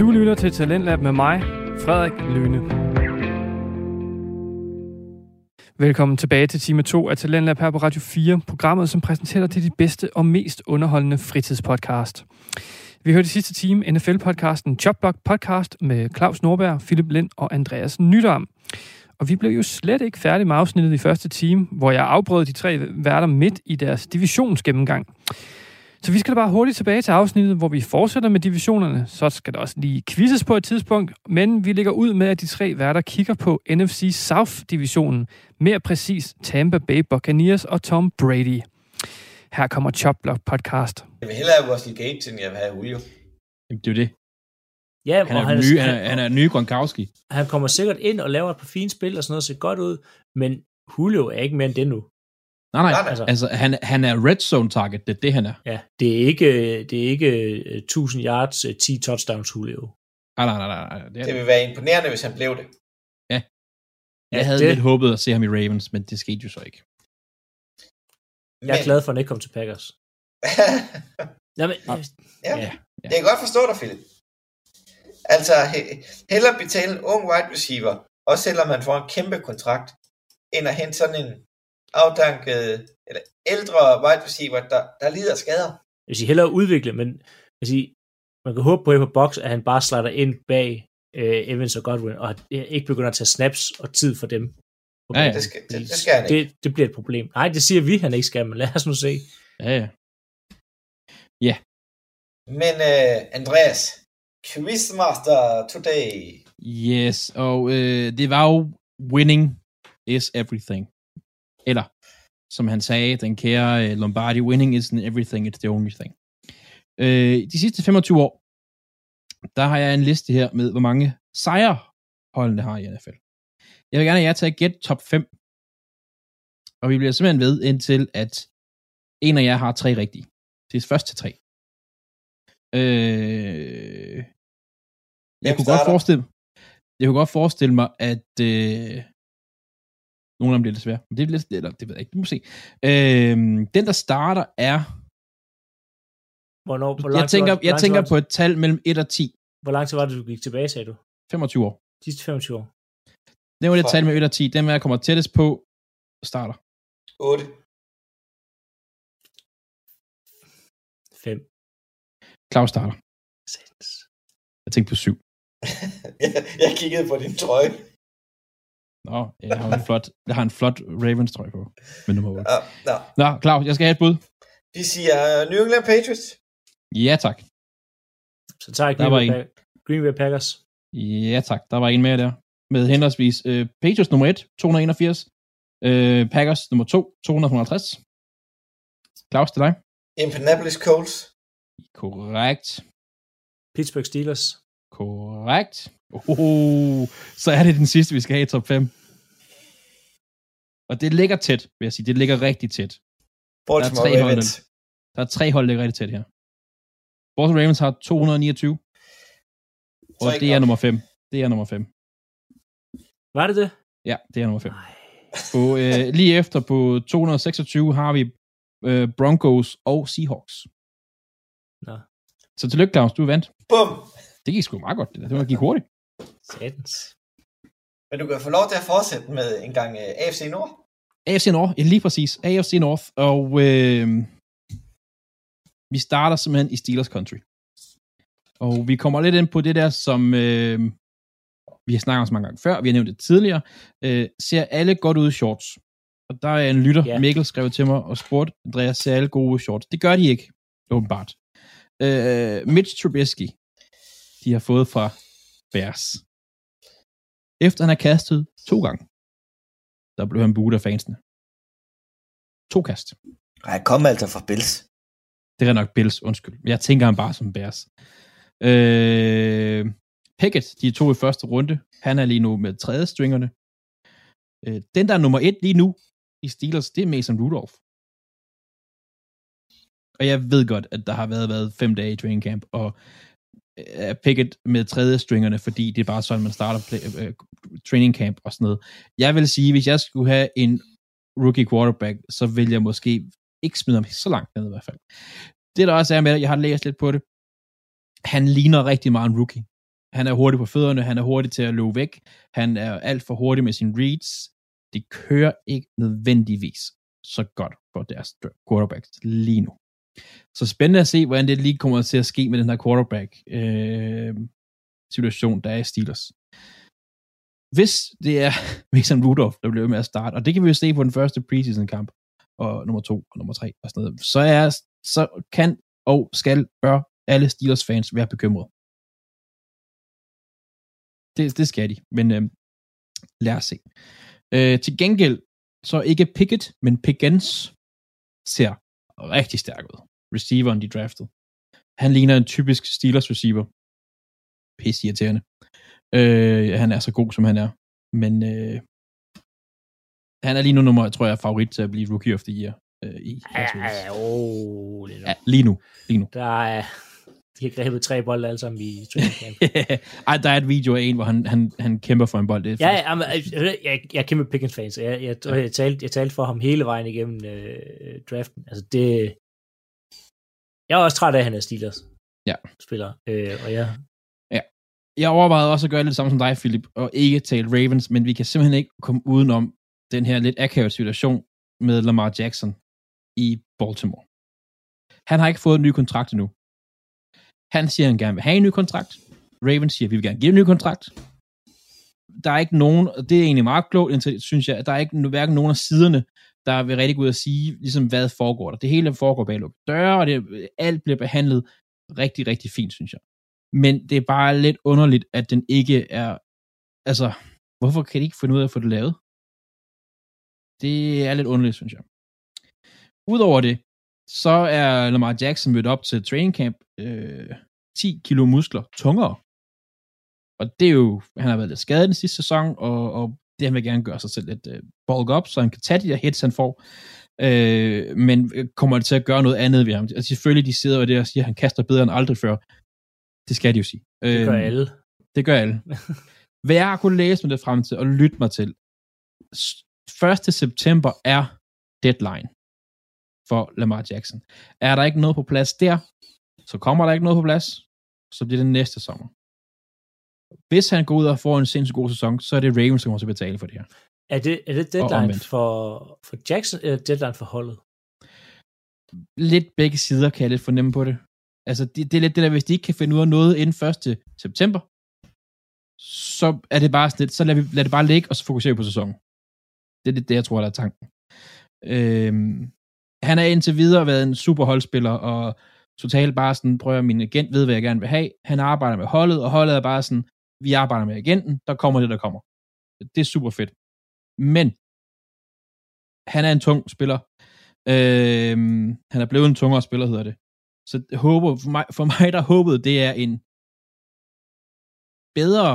Du lytter til Talentlab med mig, Frederik Lyne. Velkommen tilbage til time 2 af Talentlab her på Radio 4, programmet, som præsenterer dig de bedste og mest underholdende fritidspodcast. Vi hørte i sidste time NFL-podcasten Jobblock Podcast med Claus Norberg, Philip Lind og Andreas Nydam. Og vi blev jo slet ikke færdige med afsnittet i første time, hvor jeg afbrød de tre værter midt i deres divisionsgennemgang. Så vi skal da bare hurtigt tilbage til afsnittet, hvor vi fortsætter med divisionerne. Så skal der også lige quizzes på et tidspunkt, men vi ligger ud med, at de tre værter kigger på NFC South-divisionen. Mere præcis Tampa Bay Buccaneers og Tom Brady. Her kommer Chopblock Podcast. Jeg vil hellere have Russell Gage, end jeg vil have Julio. Jamen, det er jo det. Ja, Han er, han, ny, han, er, han er ny Gronkowski. han kommer sikkert ind og laver et par fine spil og sådan noget, ser godt ud, men Julio er ikke mere end det nu. Nej, nej. Nej, nej. Altså, altså han, han er red zone target. Det er det, han er. Ja, det er ikke, det er ikke øh, 1000 yards, øh, 10 touchdowns Julio. Nej, nej, nej. nej, nej. Det er, Det vil være imponerende, hvis han blev det. jeg havde det- lidt håbet at se ham i Ravens, men det skete jo så ikke. Jeg er glad for, at han ikke kom til Packers. Nej, men, Ja. Ja. ja. Jeg kan godt forstå dig, Philip. Altså, he- hellere betale en ung wide receiver, også selvom man får en kæmpe kontrakt, end at hente sådan en afdanket, eller ældre wide receiver, der, der lider skader. jeg vil sige, hellere udvikle, men jeg vil sige, man kan håbe på på box, at han bare slatter ind bag øh, Evans og Godwin, og at ikke begynder at tage snaps og tid for dem. Ja, ja. Det skal, det, det skal han ikke. det, det bliver et problem. Nej, det siger vi, han ikke skal, men lad os nu se. Ja, ja. Men uh, Andreas, Quizmaster today. Yes, og øh, det var jo winning is everything. Eller, som han sagde, den kære øh, Lombardi, winning isn't everything, it's the only thing. Øh, de sidste 25 år, der har jeg en liste her med, hvor mange sejre holdene har i NFL. Jeg vil gerne have jer til at gætte top 5. Og vi bliver simpelthen ved indtil, at en af jer har tre rigtige. Det er først til tre. Øh, jeg Hvem kunne godt forestille jeg kunne godt forestille mig, at øh, nogle af dem bliver lidt svære. Men det er lidt, eller det ved jeg ikke, du må se. Øh, den, der starter, er... Hvornår, hvor Jeg lang tid tænker, var- jeg tænker var- på et tal mellem 1 og 10. Hvor lang tid var det, du gik tilbage, sagde du? 25 år. De sidste 25 år. Det var det tal mellem 1 og 10. Den, jeg kommer tættest på, starter. 8. 5. Claus starter. Jeg tænkte på 7. jeg, jeg kiggede på din trøje. Nå, jeg har en flot, jeg har en flot Ravens trøje på. Med nummer 8. Nå, nå. Nå, Claus, jeg skal have et bud. Vi siger uh, New England Patriots. Ja, tak. Så tager jeg Green, Bay, en. Green Bay Packers. Ja, tak. Der var en mere der. Med henholdsvis øh, Patriots nummer 1, 281. Øh, Packers nummer 2, 250. Claus, til dig. Indianapolis Colts. Korrekt. Pittsburgh Steelers. Korrekt. Oh, så er det den sidste, vi skal have i top 5. Og det ligger tæt, vil jeg sige. Det ligger rigtig tæt. Baltimore tre hold, Ravens. Der er tre hold, der ligger rigtig tæt her. Baltimore Ravens har 229. Og det er nummer 5. Det er nummer 5. Var det det? Ja, det er nummer 5. Nej. På, øh, lige efter på 226 har vi øh, Broncos og Seahawks. Nå. Så tillykke, Claus, du vandt. Bum! Det gik sgu meget godt, det der. Det var gik hurtigt. Satans. Men du kan få lov til at fortsætte med en gang uh, AFC Nord. AFC North, ja, lige præcis. AFC North, og øh, vi starter simpelthen i Steelers Country. Og vi kommer lidt ind på det der, som øh, vi har snakket om så mange gange før, vi har nævnt det tidligere. Øh, ser alle godt ud i shorts? Og der er en lytter, yeah. Mikkel, skrev til mig og spurgte, Andreas, ser alle gode ud i shorts? Det gør de ikke, åbenbart. Øh, Mitch Trubisky, de har fået fra Bears. Efter han har kastet to gange, der blev han buet af fansene. To kast. Nej, kom altså fra Bills. Det er nok Bills, undskyld. Men Jeg tænker ham bare som Bears. Øh, Pickett, de to i første runde. Han er lige nu med tredje stringerne. Øh, den, der er nummer et lige nu i Steelers, det er Mason Rudolph. Og jeg ved godt, at der har været, været fem dage i training camp, og øh, Pickett med tredje stringerne, fordi det er bare sådan, man starter play, uh, training camp og sådan noget. Jeg vil sige, hvis jeg skulle have en rookie quarterback, så vil jeg måske ikke smide ham så langt ned i hvert fald. Det der også er med det, jeg har læst lidt på det, han ligner rigtig meget en rookie. Han er hurtig på fødderne, han er hurtig til at løbe væk, han er alt for hurtig med sine reads. Det kører ikke nødvendigvis så godt for deres quarterbacks lige nu. Så spændende at se, hvordan det lige kommer til at ske med den her quarterback øh, situation, der er i Steelers. Hvis det er Mason Rudolph, der bliver med at starte, og det kan vi jo se på den første preseason kamp, og nummer to og nummer tre og sådan noget, så, er, så kan og skal, bør alle Steelers fans være bekymrede. Det, det skal de, men øh, lad os se. Øh, til gengæld, så ikke Pickett, men Pickens ser rigtig stærk ud. Receiveren, de draftede. Han ligner en typisk Steelers receiver. Pisse irriterende. Øh, han er så god, som han er. Men øh, han er lige nu nummer, tror jeg, favorit til at blive Rookie of the Year. Øh, i ja, oh, det ja, lige nu. Lige nu. Der er, de har grebet tre bolde alle sammen i training. Ej, der er et video af en, hvor han, han, han kæmper for en bold. Det ja, ja, jeg, jeg, jeg er kæmpe Pickens fans. Jeg, jeg, jeg, jeg, talte, jeg talte for ham hele vejen igennem øh, draften. Altså det... Jeg er også træt af, at han er Steelers ja. spiller. Øh, og jeg... Ja. Jeg overvejede også at gøre lidt samme som dig, Philip, og ikke tale Ravens, men vi kan simpelthen ikke komme udenom den her lidt akavet situation med Lamar Jackson i Baltimore. Han har ikke fået en ny kontrakt endnu. Han siger, at han gerne vil have en ny kontrakt. Ravens siger, at vi vil gerne give en ny kontrakt. Der er ikke nogen, og det er egentlig meget klogt, indtil, synes jeg, at der er ikke hverken nogen af siderne, der vil rigtig gå ud og sige, ligesom hvad foregår der. Det hele foregår bag lukkede døre, og det, alt bliver behandlet rigtig, rigtig fint, synes jeg. Men det er bare lidt underligt, at den ikke er, altså, hvorfor kan de ikke finde ud af at få det lavet? Det er lidt underligt, synes jeg. Udover det, så er Lamar Jackson mødt op til training camp øh, 10 kilo muskler tungere. Og det er jo, han har været lidt skadet den sidste sæson, og, og det han vil gerne gøre sig selv lidt øh, bulk op, så han kan tage de der hits, han får. Øh, men kommer det til at gøre noget andet ved ham? Altså, selvfølgelig, de sidder og der og siger, at han kaster bedre end aldrig før. Det skal de jo sige. Det gør øh, alle. Det gør alle. Hvad jeg har kunnet læse mig det frem til og lytte mig til, 1. september er deadline for Lamar Jackson. Er der ikke noget på plads der, så kommer der ikke noget på plads, så bliver det næste sommer. Hvis han går ud og får en sindssygt god sæson, så er det Ravens, der kommer til at betale for det her. Er det, er det deadline for, for Jackson, eller deadline for holdet? Lidt begge sider kan jeg lidt fornemme på det. Altså, det, det er lidt det der, hvis de ikke kan finde ud af noget inden 1. september, så er det bare sådan lidt, så lad, vi, lad det bare ligge, og så fokusere på sæsonen. Det er det, det jeg tror, der er tanken. Øhm, han er indtil videre været en super holdspiller, og totalt bare sådan, prøver at min agent ved, hvad jeg gerne vil have. Han arbejder med holdet, og holdet er bare sådan, vi arbejder med agenten, der kommer det, der kommer. Det er super fedt. Men, han er en tung spiller. Øhm, han er blevet en tungere spiller, hedder det. Så håber, for, mig, for mig, der håbede, det er en bedre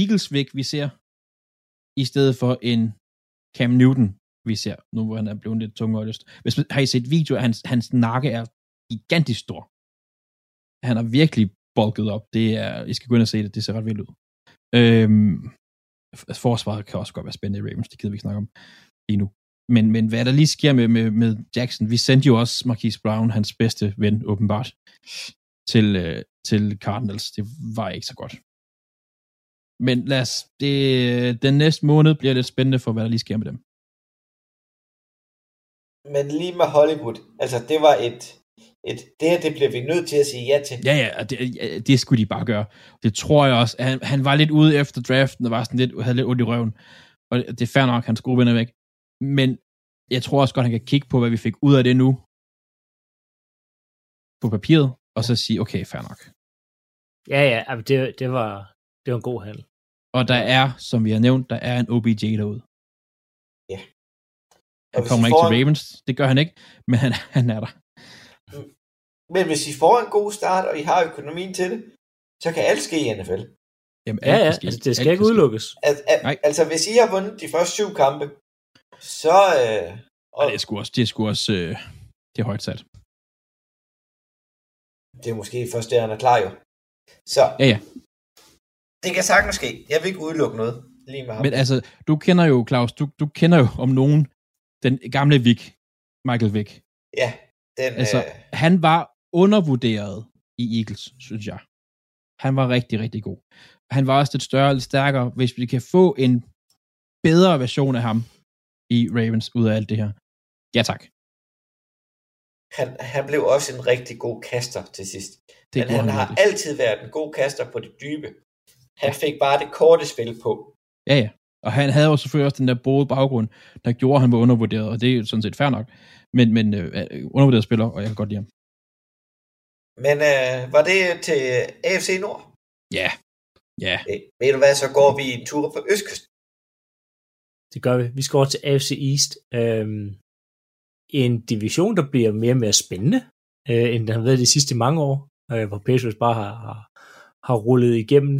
Eagles-væk, vi ser, i stedet for en Cam Newton, vi ser, nu hvor han er blevet lidt tungere lyst. Hvis man har I set video, hans, hans nakke er gigantisk stor. Han har virkelig bulket op. Det er, I skal gå ind og se det, det ser ret vildt ud. Øhm, forsvaret kan også godt være spændende i Ravens, det gider vi ikke snakke om lige nu. Men, men hvad der lige sker med, med, med Jackson, vi sendte jo også Marquise Brown, hans bedste ven, åbenbart, til, øh, til Cardinals. Det var ikke så godt. Men lad os, det, den næste måned bliver lidt spændende for, hvad der lige sker med dem. Men lige med Hollywood, altså det var et, et, det her, det bliver vi nødt til at sige ja til. Ja, ja, det, det skulle de bare gøre. Det tror jeg også. Han, han var lidt ude efter draften, og var sådan lidt, havde lidt ondt i røven. Og det er fair nok, hans gode venner væk. Men jeg tror også godt, han kan kigge på, hvad vi fik ud af det nu. På papiret, og så sige, okay, fair nok. Ja, ja, det, det, var, det var en god handel. Og der er, som vi har nævnt, der er en OBJ derude. Han kommer ikke til Ravens, det gør han ikke, men han, han er der. Men hvis I får en god start, og I har økonomien til det, så kan alt ske i NFL. Jamen, ja, ja, altså, det skal alt ikke udelukkes. Al, al, altså, hvis I har vundet de første syv kampe, så... Øh, og, det er sgu også, det er sgu også øh, det er højt sat. Det er måske først der, han er klar jo. Så. Ja, ja. Det kan sagtens ske. Jeg vil ikke udelukke noget lige med ham. Men altså, du kender jo, Claus, du, du kender jo om nogen den gamle Vic, Michael Vick. Ja, den... Altså, øh... han var undervurderet i Eagles, synes jeg. Han var rigtig, rigtig god. Han var også lidt større og lidt stærkere. Hvis vi kan få en bedre version af ham i Ravens ud af alt det her. Ja, tak. Han, han blev også en rigtig god kaster til sidst. Det Men gjorde han har altid været en god kaster på det dybe. Han fik bare det korte spil på. Ja, ja. Og han havde jo selvfølgelig også den der brode baggrund, der gjorde, at han var undervurderet, og det er jo sådan set fair nok. Men, men øh, undervurderet spiller, og jeg kan godt lide ham. Men øh, var det til AFC Nord? Ja. Ja. Øh, ved du hvad, så går vi en tur på Østkysten. Det gør vi. Vi skal over til AFC East. Øhm, en division, der bliver mere og mere spændende, øh, end den har været de sidste mange år, øh, hvor Patriots bare har, har, har rullet igennem.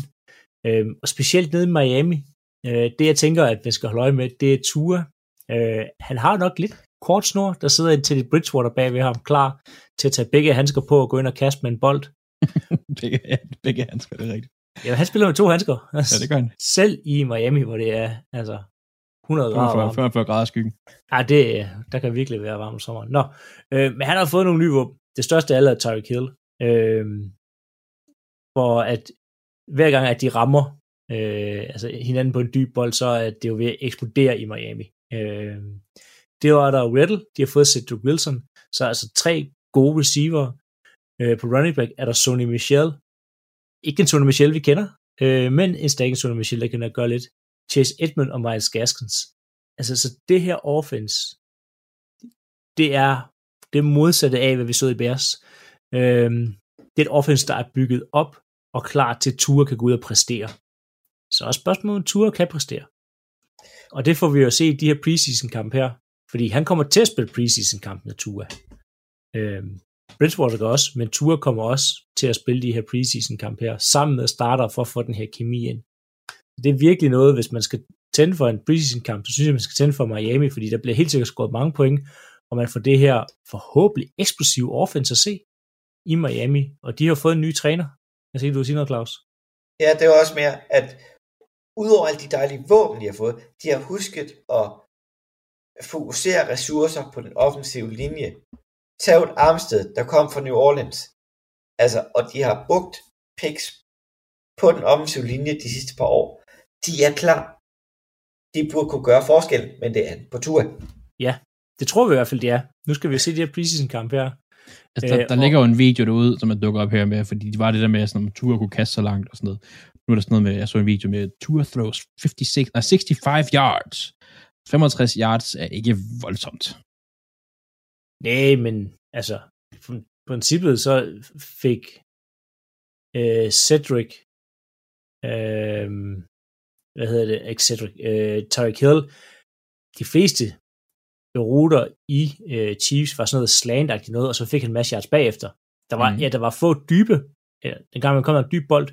Øh, og specielt nede i Miami. Øh, det, jeg tænker, at vi skal holde øje med, det er Tua. Øh, han har nok lidt kort snor. Der sidder en Teddy Bridgewater bag ved ham, klar til at tage begge handsker på og gå ind og kaste med en bold. begge, begge handsker, det er rigtigt. Ja, han spiller med to handsker. Ja, det gør han. Selv i Miami, hvor det er altså 100 grader 45, varmt. 45 grader skyggen. Ja, det, der kan virkelig være varmt om sommeren. Nå, øh, men han har fået nogle nye våben. Det største af alle er Tyreek Hill. Øh, for at hver gang, at de rammer øh, altså hinanden på en dyb bold, så er det jo ved at eksplodere i Miami. Øh, det var der Riddle, de har fået Cedric Wilson, så altså tre gode receiver. Øh, på running back er der Sonny Michel. Ikke en Sonny Michel, vi kender, øh, men en stærk Sonny Michel, der kan gøre lidt. Chase Edmund og Miles Gaskins. Altså, så det her offense, det er det modsatte af, hvad vi så i Bears. Øhm, det er et offense, der er bygget op og klar til, at Ture kan gå ud og præstere. Så er spørgsmålet, om Ture kan præstere. Og det får vi jo se i de her preseason-kamp her, fordi han kommer til at spille preseason-kamp med Tua. Øhm, Bridgewater gør også, men Tua kommer også til at spille de her preseason-kamp her, sammen med starter for at få den her kemi ind. Det er virkelig noget, hvis man skal tænde for en preseason-kamp, så synes jeg, man skal tænde for Miami, fordi der bliver helt sikkert scoret mange point, og man får det her forhåbentlig eksplosive offense at se i Miami, og de har fået en ny træner. Jeg siger, du vil sige noget, Claus. Ja, det var også mere, at udover alle de dejlige våben, de har fået, de har husket at fokusere ressourcer på den offensive linje. Tag et Armsted, der kom fra New Orleans. Altså, og de har brugt picks på den offensive linje de sidste par år. De er klar. De burde kunne gøre forskel, men det er på tur. Ja, det tror vi i hvert fald, det er. Nu skal vi se de her preseason-kamp her. Altså, der, Øh, der og- ligger jo en video derude, som er dukket op her med, fordi det var det der med, sådan, om Tua kunne kaste så langt og sådan noget. Nu er der sådan noget med, jeg så en video med, Tua throws 56, nej, 65 yards. 65 yards er ikke voldsomt. Nej, men altså, i princippet så fik øh, Cedric, øh, hvad hedder det, ikke Cedric, øh, Tyreek Hill, de fleste ruter i øh, Chiefs var sådan noget slant noget, og så fik han en masse yards bagefter. Der var, mm. ja, der var få dybe, ja, den gang man kom en dyb bold,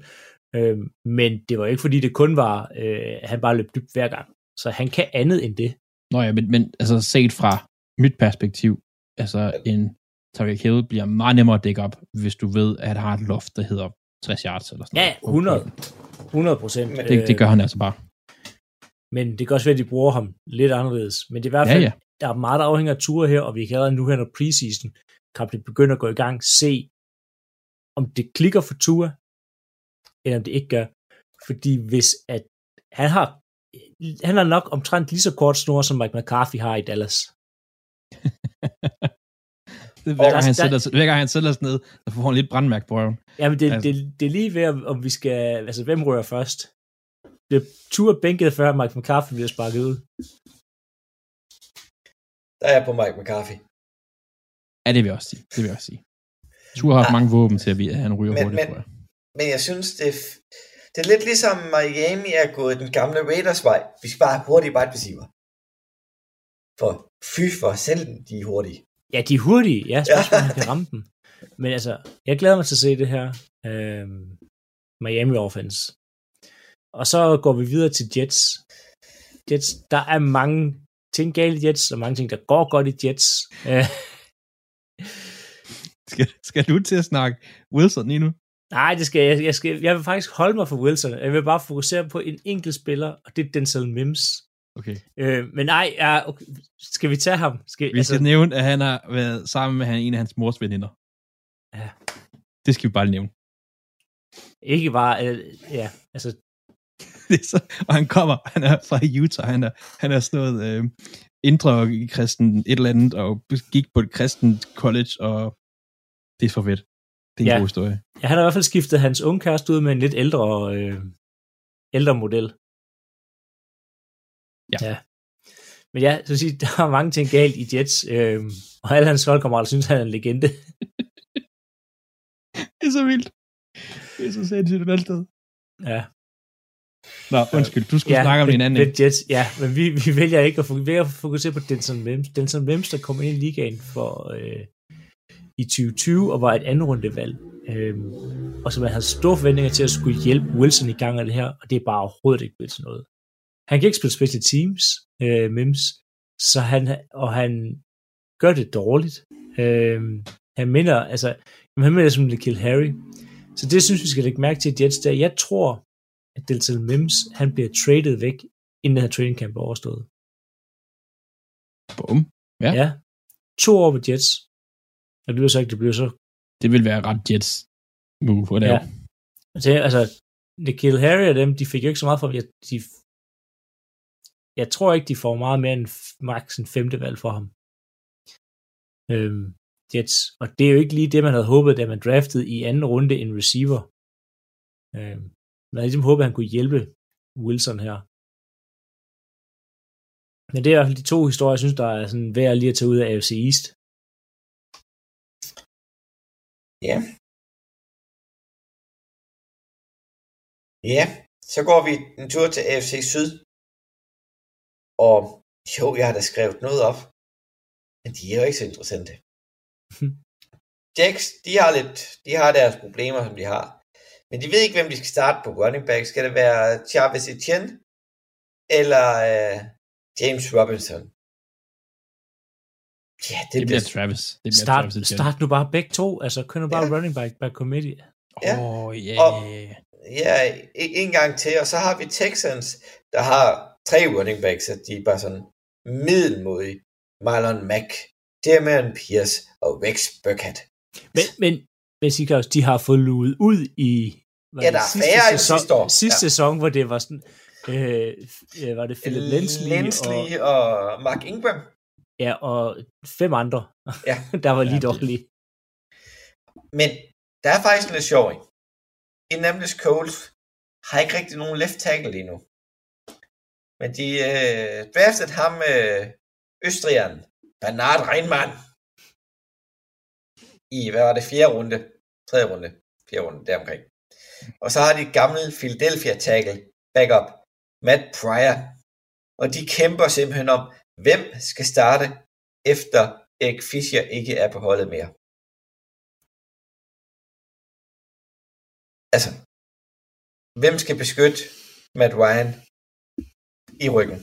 øh, men det var ikke fordi, det kun var, øh, han bare løb dybt hver gang. Så han kan andet end det. Nå ja, men, men altså set fra mit perspektiv, altså en Tyreek Hill bliver meget nemmere at dække op, hvis du ved, at han har et loft, der hedder 60 yards eller sådan Ja, noget. 100. 100 procent. Det, det gør han altså bare. Men det kan også være, at de bruger ham lidt anderledes. Men det er i hvert Ja, fald, ja. der er meget, der afhænger af ture her, og vi kan allerede nu her, når preseason kampen begynder at gå i gang, se, om det klikker for Tua, eller om det ikke gør. Fordi hvis at han har han har nok omtrent lige så kort snor, som Mike McCarthy har i Dallas. Det, hver, gang han der- sætter, sig- hver gang han sætter sig ned, så får han lidt brandmærk på røven. Jamen, det, Altså. det, det er lige ved, om vi skal... Altså, hvem rører først? Bliver Tua bænket, før Mike McCarthy bliver sparket ud? Der er jeg på Mike McCarthy. Ja, det vil jeg også sige. Det vil jeg også sige. Tua har haft Ah. mange våben til, at vi- at han ryger Men- hurtigt, men- tror jeg. Men jeg synes, det er, det er lidt ligesom Miami er gået den gamle Raiders vej. Vi skal bare have hurtige wide receiver. For fy for selv de er hurtige. Ja, de er hurtige. Ja, spørgsmålet, ja. kan ramme dem. Men altså, jeg glæder mig til at se det her øhm, Miami offense. Og så går vi videre til Jets. Jets, der er mange ting galt i Jets, og mange ting, der går godt i Jets. Skal, skal du til at snakke Wilson lige nu? Nej, det skal jeg, jeg, skal, jeg vil faktisk holde mig for Wilson. Jeg vil bare fokusere på en enkelt spiller, og det er Denzel Mims. Okay. Øh, men nej, ja, okay. skal vi tage ham? Skal, Vi skal nævne, at han har været sammen med en af hans mors veninder. Ja. Det skal vi bare nævne. ikke bare, øh, ja, altså, Det er så, og han kommer, han er fra Utah, han er, han er sådan noget øh, indre i kristen et eller andet, og gik på et kristent college, og det er for fedt. Det er en ja. god historie. Ja, han har i hvert fald skiftet hans unge kæreste ud med en lidt ældre, øh, ældre model. Ja. ja. Men ja, så at sige, der er mange ting galt i Jets, øh, og alle hans holdkammerater synes, han er en legende. Det er så vildt. Det er så sindssygt et andet sted. Ja. Nå, undskyld, du skulle ja, snakke om din anden. men? Jets, ja, men vi, vi vælger ikke at fokusere, vælger at fokusere på Denson Mims. Denson Mims, der kom ind i ligaen for øh, i 2020 og var et andet rundevalg. Øh, og som man havde store forventninger til at skulle hjælpe Wilson i gang af det her, og det er bare overhovedet ikke blevet til noget. Han kan ikke spille special teams, øh, Mims, så han, og han gør det dårligt. Øh, han minder, altså, han minder som Kill Harry. Så det synes vi skal lægge mærke til Jets der. Jeg tror, at Delton Mims, han bliver traded væk, inden den her training camp er overstået. Bum. Ja. ja. To år på Jets. Det bliver så ikke, det bliver så... Det vil være ret Jets move at lave. Ja. Altså, altså Nikhil Harry og dem, de fik jo ikke så meget for. Jeg, de, jeg tror ikke, de får meget mere end max en femte valg for ham. Øhm, Jets. Og det er jo ikke lige det, man havde håbet, da man draftede i anden runde en receiver. Øhm, man havde ligesom håbet, at han kunne hjælpe Wilson her. Men det er i hvert fald de to historier, jeg synes, der er sådan værd lige at tage ud af AFC East. Ja. Ja, så går vi en tur til AFC Syd. Og jo, jeg har da skrevet noget op. Men de er jo ikke så interessante. Jacks, de har lidt, de har deres problemer, som de har. Men de ved ikke, hvem de skal starte på running back. Skal det være Travis Etienne? Eller øh, James Robinson? Ja, det, Det bliver Travis. Det bliver Start, Travis start nu bare begge to, altså kun nu bare Ja. running back by committee. Ja. Oh, ja. Og- Ja, en, en gang til, og så har vi Texans, der har tre running backs, og de er bare sådan middelmodige. Marlon Mack, Damian Pierce og Rex Burkhead. Men, men, men Sikars, de har fået luet ud i var Ja, det der er færre end sæson, sidste år. Sidste Ja. sæson, hvor det var sådan, øh, øh, var det Philip Lensley, Lensley og... og Mark Ingram. Ja, og fem andre, Ja. der var lige Ja, dårlige. Men der er faktisk lidt sjov, ikke? Indianapolis Colts har ikke rigtig nogen left tackle lige nu. Men de øh, draftede ham, øh, Østrigeren, Bernard Reinmann, i, hvad var det, fjerde runde, tredje runde, fjerde runde, deromkring. Og så har de gamle Philadelphia tackle, backup, Matt Pryor. Og de kæmper simpelthen om, hvem skal starte, efter Eric Fischer ikke er på holdet mere. Altså, hvem skal beskytte Matt Ryan i ryggen?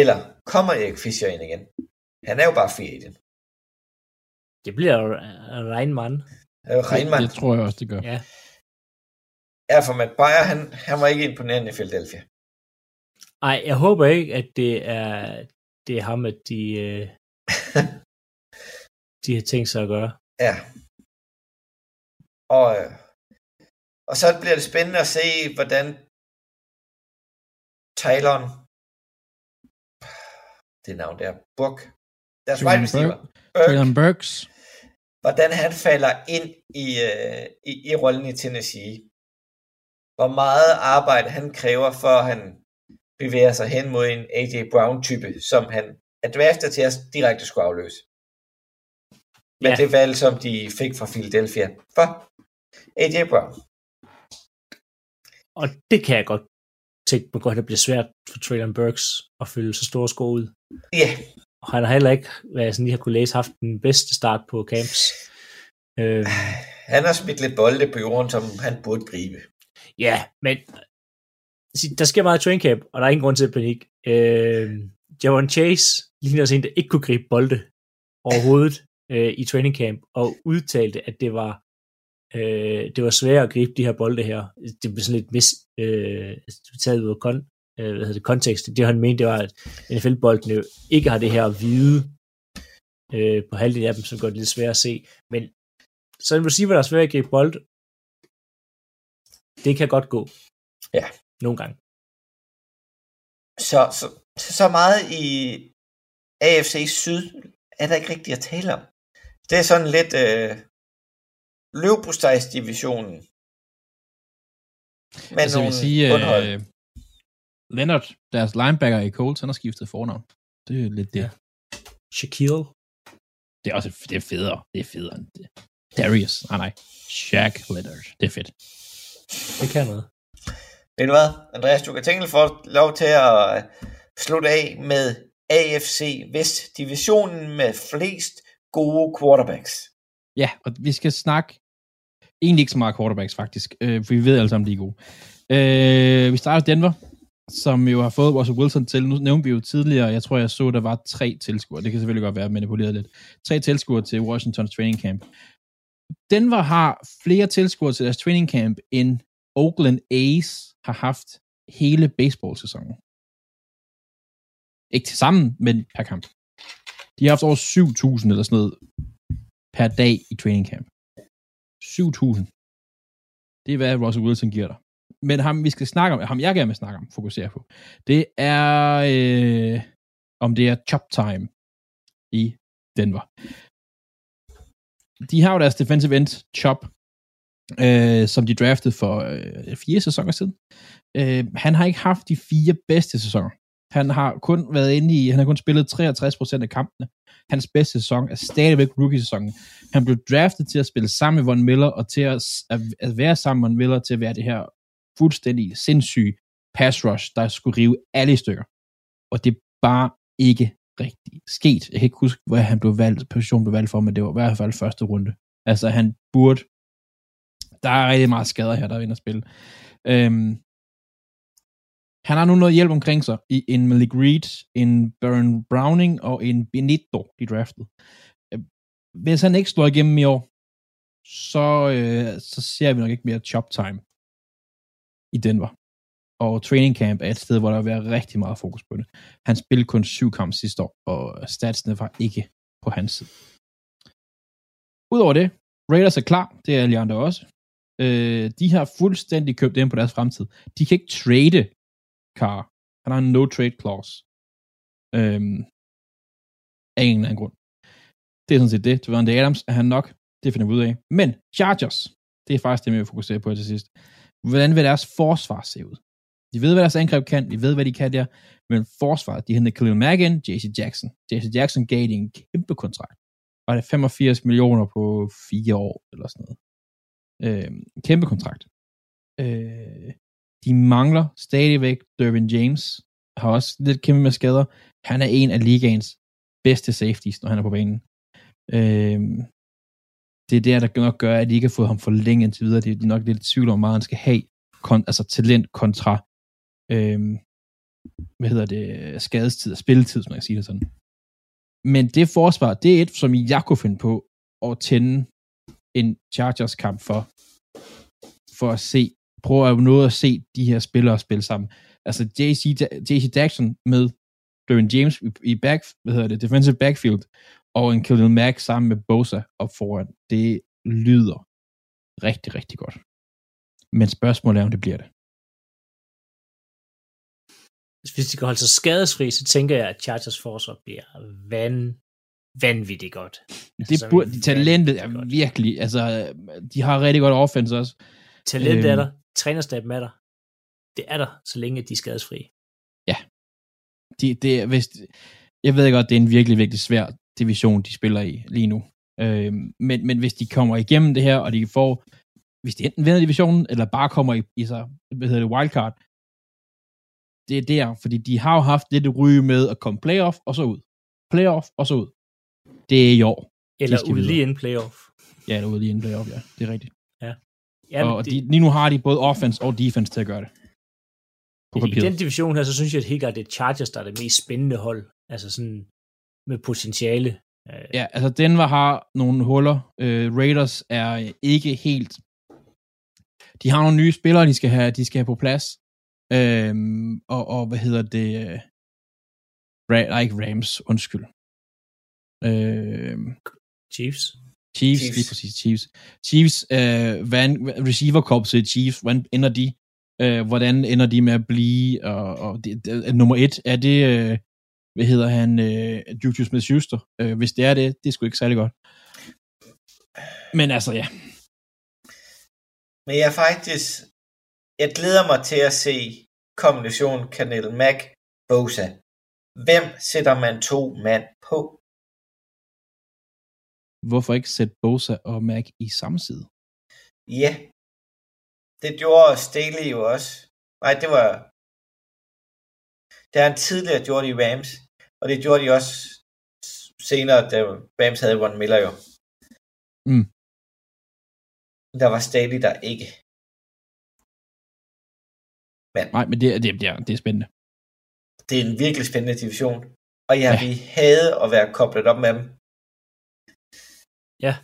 Eller kommer Erik Fischer ind igen? Han er jo bare fire i den. Det bliver øh, Reinmann. Reinmann. Det tror jeg også, det gør. Ja. Ja, for Matt Bayer, han, han var ikke imponerende i Philadelphia. Ej, jeg håber ikke, at det er, det er ham, at de, øh, de har tænkt sig at gøre. Ja. Og, øh, og så bliver det spændende at se, hvordan Tylon, det navn der, Burk, deres wide receiver, Burke, Burks. hvordan han falder ind i, øh, i, i rollen i Tennessee. Hvor meget arbejde han kræver, for han bevæger sig hen mod en A.J. Brown-type, som han er draftet til at direkte skulle afløse. Men Ja. det valg, som de fik fra Philadelphia for A.J. Brown. Og det kan jeg godt tænke mig godt, at det bliver svært for Traylon Burks at fylde så store sko ud. Ja, Og han har heller ikke, hvad jeg sådan lige har kunne læse, haft den bedste start på camps. Øh, han har smidt lidt bolde på jorden, som han burde gribe. ja, men Altså, der sker meget i training camp, og der er ingen grund til panik. Øh, Javon Chase ligner også en, der ikke kunne gribe bolde overhovedet øh, i training camp, og udtalte, at det var øh, det var svært at gribe de her bolde her. Det blev sådan lidt mis, øh, taget ud af kon, øh, hvad hedder det, kontekst. Det han mente, det var, at NFL-boldene jo ikke har det her hvide øh, på halvdelen af dem, som gør det lidt svært at se. Men så en receiver, der er svært at gribe bold, det kan godt gå. Ja. Nogle gange. Så, så, så meget i AFC Syd er der ikke rigtigt at tale om. Det er sådan lidt øh, løvbostejsdivisionen. Med altså, jeg vil sige, øh, Leonard, deres linebacker i Colts, han har skiftet fornavn. Det er lidt det. Ja. Shaquille. Det er også det er federe. Det er federe end det. Darius. Nej, nej. Shaq Leonard. Det er fedt. Det kan noget. Ved du hvad, Andreas, du kan tænke for lov til at øh, slutte af med AFC Vest, divisionen med flest gode quarterbacks. Ja, og vi skal snakke egentlig ikke så meget quarterbacks faktisk, øh, for vi ved alle sammen, de er gode. Øh, vi starter Denver, som jo har fået Russell Wilson til. Nu nævnte vi jo tidligere, jeg tror, jeg så, der var tre tilskuere. Det kan selvfølgelig godt være manipuleret lidt. Tre tilskuere til Washingtons training camp. Denver har flere tilskuere til deres training camp, end Oakland A's har haft hele baseball-sæsonen. Ikke til sammen, men per kamp. De har haft over 7.000 eller sådan noget per dag i training camp. 7.000. Det er, hvad Russell Wilson giver dig. Men ham, vi skal snakke om, ham jeg gerne vil snakke om, fokusere på, det er, øh, om det er chop time i Denver. De har jo deres defensive end, Chop, øh, som de draftede for øh, fire sæsoner siden. Øh, han har ikke haft de fire bedste sæsoner. Han har kun været inde i, han har kun spillet 63% af kampene. Hans bedste sæson er stadigvæk rookie-sæsonen. Han blev draftet til at spille sammen med Von Miller, og til at, at være sammen med Von Miller, til at være det her fuldstændig sindssyge pass rush, der skulle rive alle i stykker. Og det er bare ikke rigtig sket. Jeg kan ikke huske, hvor han blev valgt, position blev valgt for, men det var i hvert fald første runde. Altså, han burde... Der er rigtig meget skader her, der er inde at spille. Øhm, han har nu noget hjælp omkring sig i en Malik Reed, en Baron Browning og en Benito, de draftede. Øhm, hvis han ikke slår igennem i år, så, øh, så ser vi nok ikke mere chop time i Denver. Og training camp er et sted, hvor der vil være rigtig meget fokus på det. Han spillede kun syv kampe sidste år, og statsene var ikke på hans side. Udover det, Raiders er klar, det er Leander også. Øh, de har fuldstændig købt ind på deres fremtid. De kan ikke trade Carr. Han har en no-trade clause. Øhm, af en eller anden grund. Det er sådan set det. Det var en Adams, er han nok. Det finder vi ud af. Men Chargers, det er faktisk det, vi vil fokusere på til sidst. Hvordan vil deres forsvar se ud? De ved, hvad deres angreb kan. De ved, hvad de kan der. Men forsvaret, de hentede Khalil Mack ind, JC Jackson. JC Jackson gav de en kæmpe kontrakt. Var det 85 millioner på fire år, eller sådan noget. Øh, kæmpe kontrakt. Øh, de mangler stadigvæk Dervin James. Har også lidt kæmpe med skader. Han er en af ligaens bedste safeties, når han er på banen. Øh, det er der, der nok gør, at de ikke har fået ham forlænget indtil videre. Det er nok lidt tvivl om, hvor meget han skal have. Kon- altså talent kontra øh, hvad hedder det, skadestid og spilletid, som man kan sige det sådan. Men det forsvar, det er et, som jeg kunne finde på at tænde en Chargers-kamp for, for at se, prøve at noget at se de her spillere spille sammen. Altså JC, JC Jackson med Derwin James i back, hvad hedder det, defensive backfield, og en Khalil Mack sammen med Bosa op foran. Det lyder rigtig, rigtig godt. Men spørgsmålet er, om det bliver det. Hvis de kan holde sig skadesfri, så tænker jeg, at Chargers forsvar bliver van, vanvittigt godt. Det altså, burde, talentet er virkelig, altså, de har rigtig godt offense også. Talent øhm, er der, trænerstaben er der. Det er der, så længe de er skadesfri. Ja. De, det, hvis, jeg ved godt, det er en virkelig, virkelig svær division, de spiller i lige nu. Øh, men, men hvis de kommer igennem det her, og de får, hvis de enten vinder divisionen, eller bare kommer i, i så, hvad hedder det, wildcard, det er der, fordi de har jo haft lidt ryge med at komme playoff, og så ud. Playoff, og så ud. Det er i år. Eller ud lige en playoff. Ja, eller ud lige en playoff, ja. Det er rigtigt. Ja. ja og det... de, lige nu har de både offense og defense til at gøre det. På I den division her, så synes jeg at helt klart, det er Chargers, der er det mest spændende hold. Altså sådan med potentiale. Ja, altså Denver har nogle huller. Uh, Raiders er ikke helt... De har nogle nye spillere, de skal have, de skal have på plads. Øhm, og, og hvad hedder det? Ra- nej, ikke Rams, undskyld. Øhm, Chiefs. Chiefs, Chiefs. Lige præcis, Chiefs. Chiefs, øh, hvad receiver i Chiefs, hvordan ender de? Øh, hvordan ender de med at blive? Og, og det, det, nummer et, er det, øh, hvad hedder han, øh, Juju Smith-Schuster? Øh, hvis det er det, det er sgu ikke særlig godt. Men altså, ja. Men jeg faktisk... Jeg glæder mig til at se kombinationen Kanel Mac Bosa. Hvem sætter man to mand på? Hvorfor ikke sætte Bosa og Mac i samme side? Ja. Det gjorde Staley jo også. Nej, det var... Det har han tidligere gjort i Rams. Og det gjorde de også senere, da Rams havde Von Miller jo. Mm. Der var Staley der ikke. Nej, men det, det, det, er, det er spændende. Det er en virkelig spændende division. Og ja, Ja. vi havde at være koblet op med dem. Ja.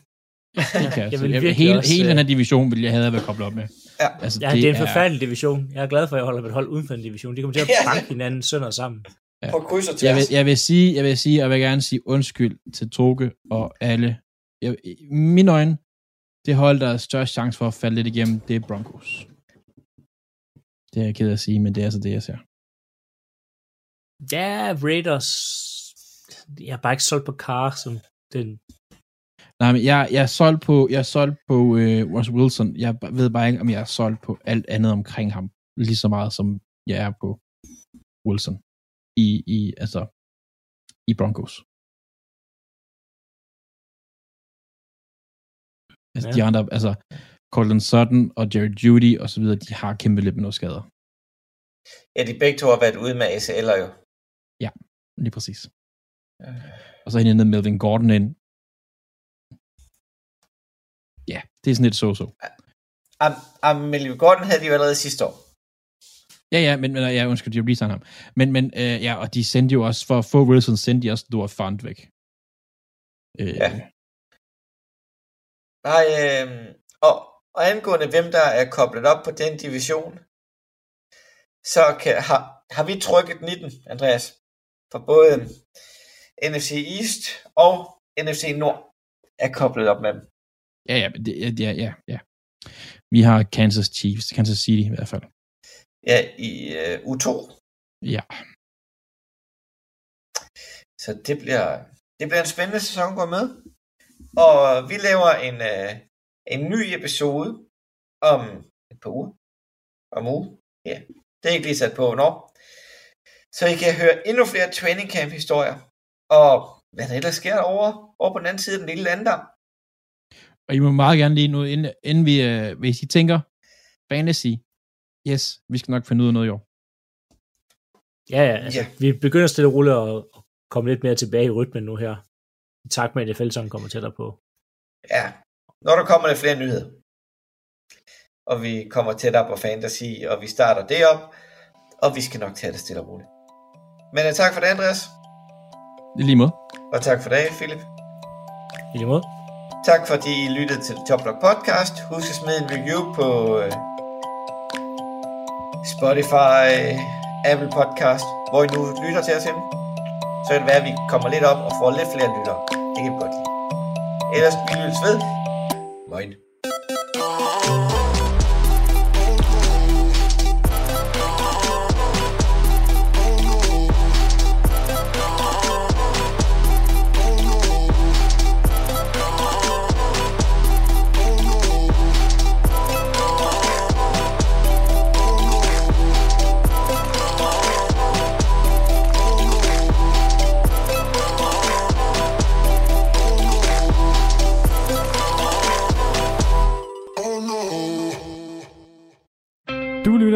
Det kan jeg, Jeg jeg vil virkelig hele, også, hele øh, den her division ville jeg have været koblet op med. Ja. Altså, Ja, det, det er en forfærdelig division. Jeg er glad for, at jeg holder mit hold uden for en division. De kommer til at Ja. banke hinanden sønder sammen. Ja. På kryds og Jeg vil, jeg vil sige, jeg vil sige, og jeg vil gerne sige undskyld til Toge og alle. Jeg, I mine øjne, det hold, der er størst chance for at falde lidt igennem, det er Broncos. Det er jeg ked af at sige, men det er altså det, jeg ser. Ja, Raiders... Jeg er bare ikke solgt på Carr som den... Nej, men jeg, jeg er solgt på, jeg er solgt på øh, Russell Wilson. Jeg ved bare ikke, om jeg er solgt på alt andet omkring ham. Lige så meget, som jeg er på Wilson. I, i altså, i Broncos. Altså, Ja. ja. de andre, altså, Cortland Sutton og Jared Judy og så videre, de har kæmpet lidt med nogle skader. Ja, de begge to har været ude med ACL'er jo. Lige præcis. Og så har hentet Melvin Gordon ind. Ja, det er sådan lidt så-så. Am, am Melvin Gordon havde de jo allerede sidste år. Ja, ja, men, men ja, undskyld, de har lige ham. Men, men øh, ja, og de sendte jo også, for at få Wilson, sendte de også Noah Fant væk. Øh, Ja. Nej, øh, og, og angående hvem der er koblet op på den division, så kan, har, har vi trykket 19, Andreas, for både NFC East og NFC Nord er koblet op med dem. Ja, ja, det, ja, ja, ja. Vi har Kansas Chiefs, Kansas City i hvert fald. Ja, i øh, U2. Ja, Så det bliver, det bliver en spændende sæson at gå med. Og vi laver en, øh, en ny episode om et par uger. Om uge. Ja, det er ikke lige sat på, hvornår. Så I kan høre endnu flere training camp historier. Og hvad der ellers sker over, over på den anden side af den lille landdam. Og I må meget gerne lige nu, inden, inden vi, øh, hvis I tænker, fantasy, yes, vi skal nok finde ud af noget i år. Ja, ja, altså, ja. vi begynder stille og roligt at komme lidt mere tilbage i rytmen nu her. I takt med, at NFL-sæsonen kommer tættere på. Ja, når der kommer der flere nyheder. Og vi kommer tættere på fantasy, og vi starter det op. Og vi skal nok tage det stille og roligt. Men øh, tak for det, Andreas. I lige måde. Og tak for det, Philip. I lige måde. Tak fordi I lyttede til Toplog Podcast. Husk at smide en review på øh, Spotify, Apple Podcast, hvor I nu lytter til os henne. Så kan det være, at vi kommer lidt op og får lidt flere lyttere. Det kan vi godt lide. Ellers vi lyttes ved. Moin.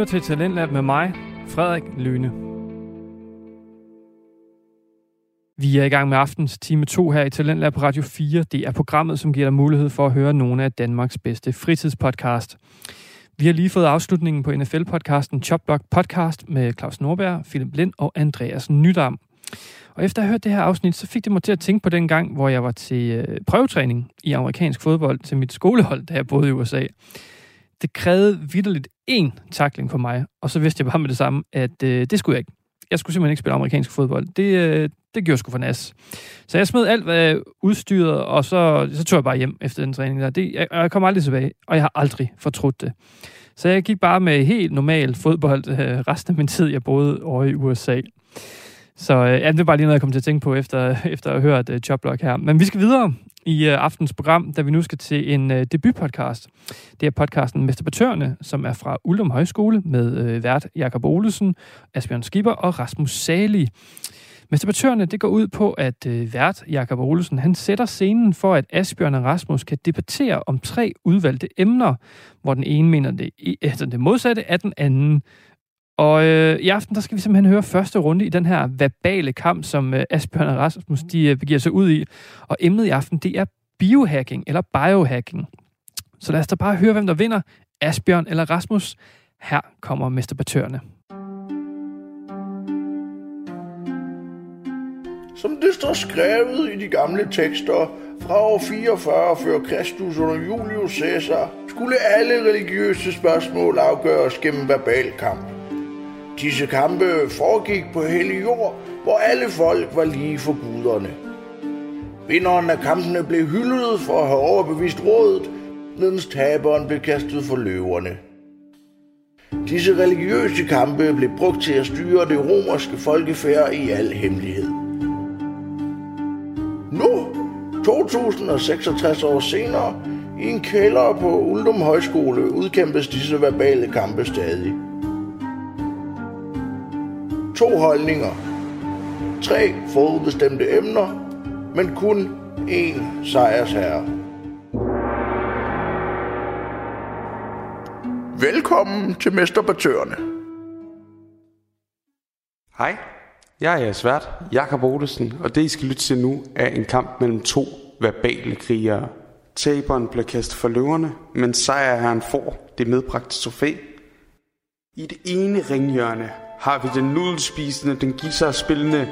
Lytter til Talentlab med mig, Frederik Lyne. Vi er i gang med aftens time 2 her i Talentlab på Radio 4. Det er programmet, som giver dig mulighed for at høre nogle af Danmarks bedste fritidspodcast. Vi har lige fået afslutningen på NFL-podcasten Chopblock Podcast med Claus Norberg, Philip Lind og Andreas Nydam. Og efter at have hørt det her afsnit, så fik det mig til at tænke på den gang, hvor jeg var til øh, prøvetræning i amerikansk fodbold til mit skolehold, da jeg boede i USA. Det krævede vidderligt én takling for mig, og så vidste jeg bare med det samme, at øh, det skulle jeg ikke. jeg skulle simpelthen ikke spille amerikansk fodbold. Det, øh, det gjorde sgu for nas. Så jeg smed alt hvad udstyret, og så, så tog jeg bare hjem efter den træning der. Det, jeg, jeg kom aldrig tilbage, og jeg har aldrig fortrudt det. Så jeg gik bare med helt normal fodbold øh, resten af min tid, jeg boede over i USA. Så øh, ja, det er bare lige noget, jeg kom til at tænke på efter, efter at have hørt øh, Choplock her. Men vi skal videre i øh, aftens program, da vi nu skal til en øh, debutpodcast. Det er podcasten Mesterbatørerne, som er fra Uldum Højskole med øh, vært Jakob Olesen, Asbjørn Skipper og Rasmus Sali. Mesterbetørene, det går ud på, at øh, vært Jakob Olesen, han sætter scenen for, at Asbjørn og Rasmus kan debattere om tre udvalgte emner, hvor den ene mener det, altså det modsatte af den anden. Og øh, i aften, der skal vi simpelthen høre første runde i den her verbale kamp, som øh, Asbjørn og Rasmus de, øh, begiver sig ud i. Og emnet i aften, det er biohacking eller biohacking. Så lad os da bare høre, hvem der vinder, Asbjørn eller Rasmus. Her kommer mesterbatørerne. Som det står skrevet i de gamle tekster fra år 44 før Kristus under Julius Caesar, skulle alle religiøse spørgsmål afgøres gennem verbal kamp. Disse kampe foregik på hellig jord, hvor alle folk var lige for guderne. Vinderen af kampene blev hyldet for at have overbevist rådet, mens taberen blev kastet for løverne. Disse religiøse kampe blev brugt til at styre det romerske folkefærd i al hemmelighed. Nu, 2066 år senere, i en kælder på Uldum Højskole udkæmpes disse verbale kampe stadig. To holdninger. Tre forudbestemte emner, men kun én sejrsherre. Velkommen til Mesterbatørerne. Hej, jeg er svært Jakob Olesen, og det I skal lytte til nu er en kamp mellem to verbale krigere. Taberen bliver kastet for løverne, men sejrherren får det medbragte trofæ. I det ene ringhjørne har vi den nudelspisende, den guitar-spillende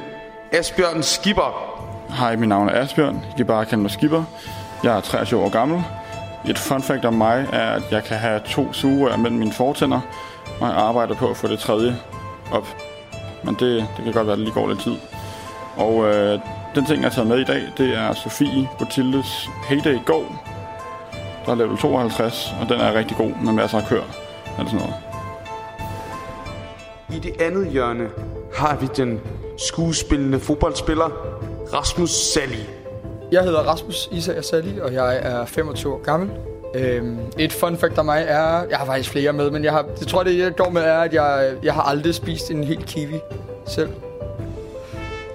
Asbjørn Skipper. Hej, mit navn er Asbjørn. I kan bare kalde mig Skipper. Jeg er 23 år gammel. Et fun fact om mig er, at jeg kan have to sugerør mellem mine fortænder, og jeg arbejder på at få det tredje op. Men det, det kan godt være, at det lige går lidt tid. Og øh, den ting, jeg har taget med i dag, det er Sofie Botildes Heyday Go. Der er level 52, og den er rigtig god med masser af kør. Eller sådan noget. I det andet hjørne har vi den skuespillende fodboldspiller Rasmus Sally. Jeg hedder Rasmus Isager Sally, og jeg er 25 år gammel. Øhm, et fun fact om mig er, jeg har faktisk flere med, men jeg, har, det tror det jeg går med er, at jeg, jeg har aldrig spist en hel kiwi selv.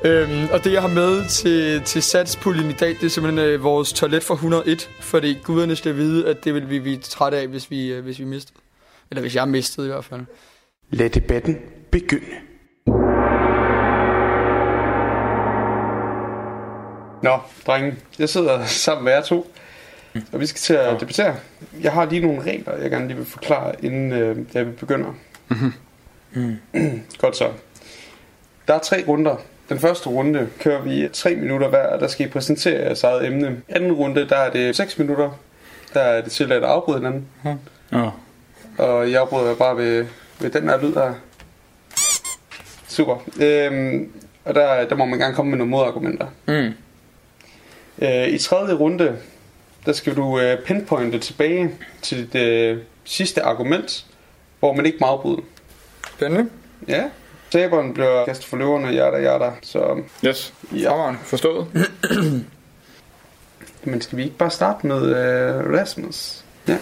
Øhm, og det jeg har med til, til satspuljen i dag, det er simpelthen øh, vores toilet for 101, fordi guderne skal vide, at det vil vi blive trætte af, hvis vi, øh, hvis vi mister. Eller hvis jeg mistede i hvert fald. Lad debatten begynde. Nå, drenge. Jeg sidder sammen med jer to, og vi skal til at debattere. Jeg har lige nogle regler, jeg gerne lige vil forklare, inden øh, jeg begynder. Mm. Godt så. Der er tre runder. Den første runde kører vi tre minutter hver, og der skal I præsentere jeres eget emne. Anden runde, der er det 6 minutter. Der er det tilladt at afbryde hinanden. Ja. Og jeg afbryder bare ved, ved den her lyd her. Super. Øhm, og der, der må man gerne komme med nogle modargumenter. Mm. Øh, I tredje runde, der skal du øh, pinpointe tilbage til det øh, sidste argument, hvor man ikke må afbryde. Spændende. Ja. Taberen bliver kastet for løverne, jada jada. Så Yes. ja. Fremragende. Forstået. Men skal vi ikke bare starte med øh, Rasmus? Ja.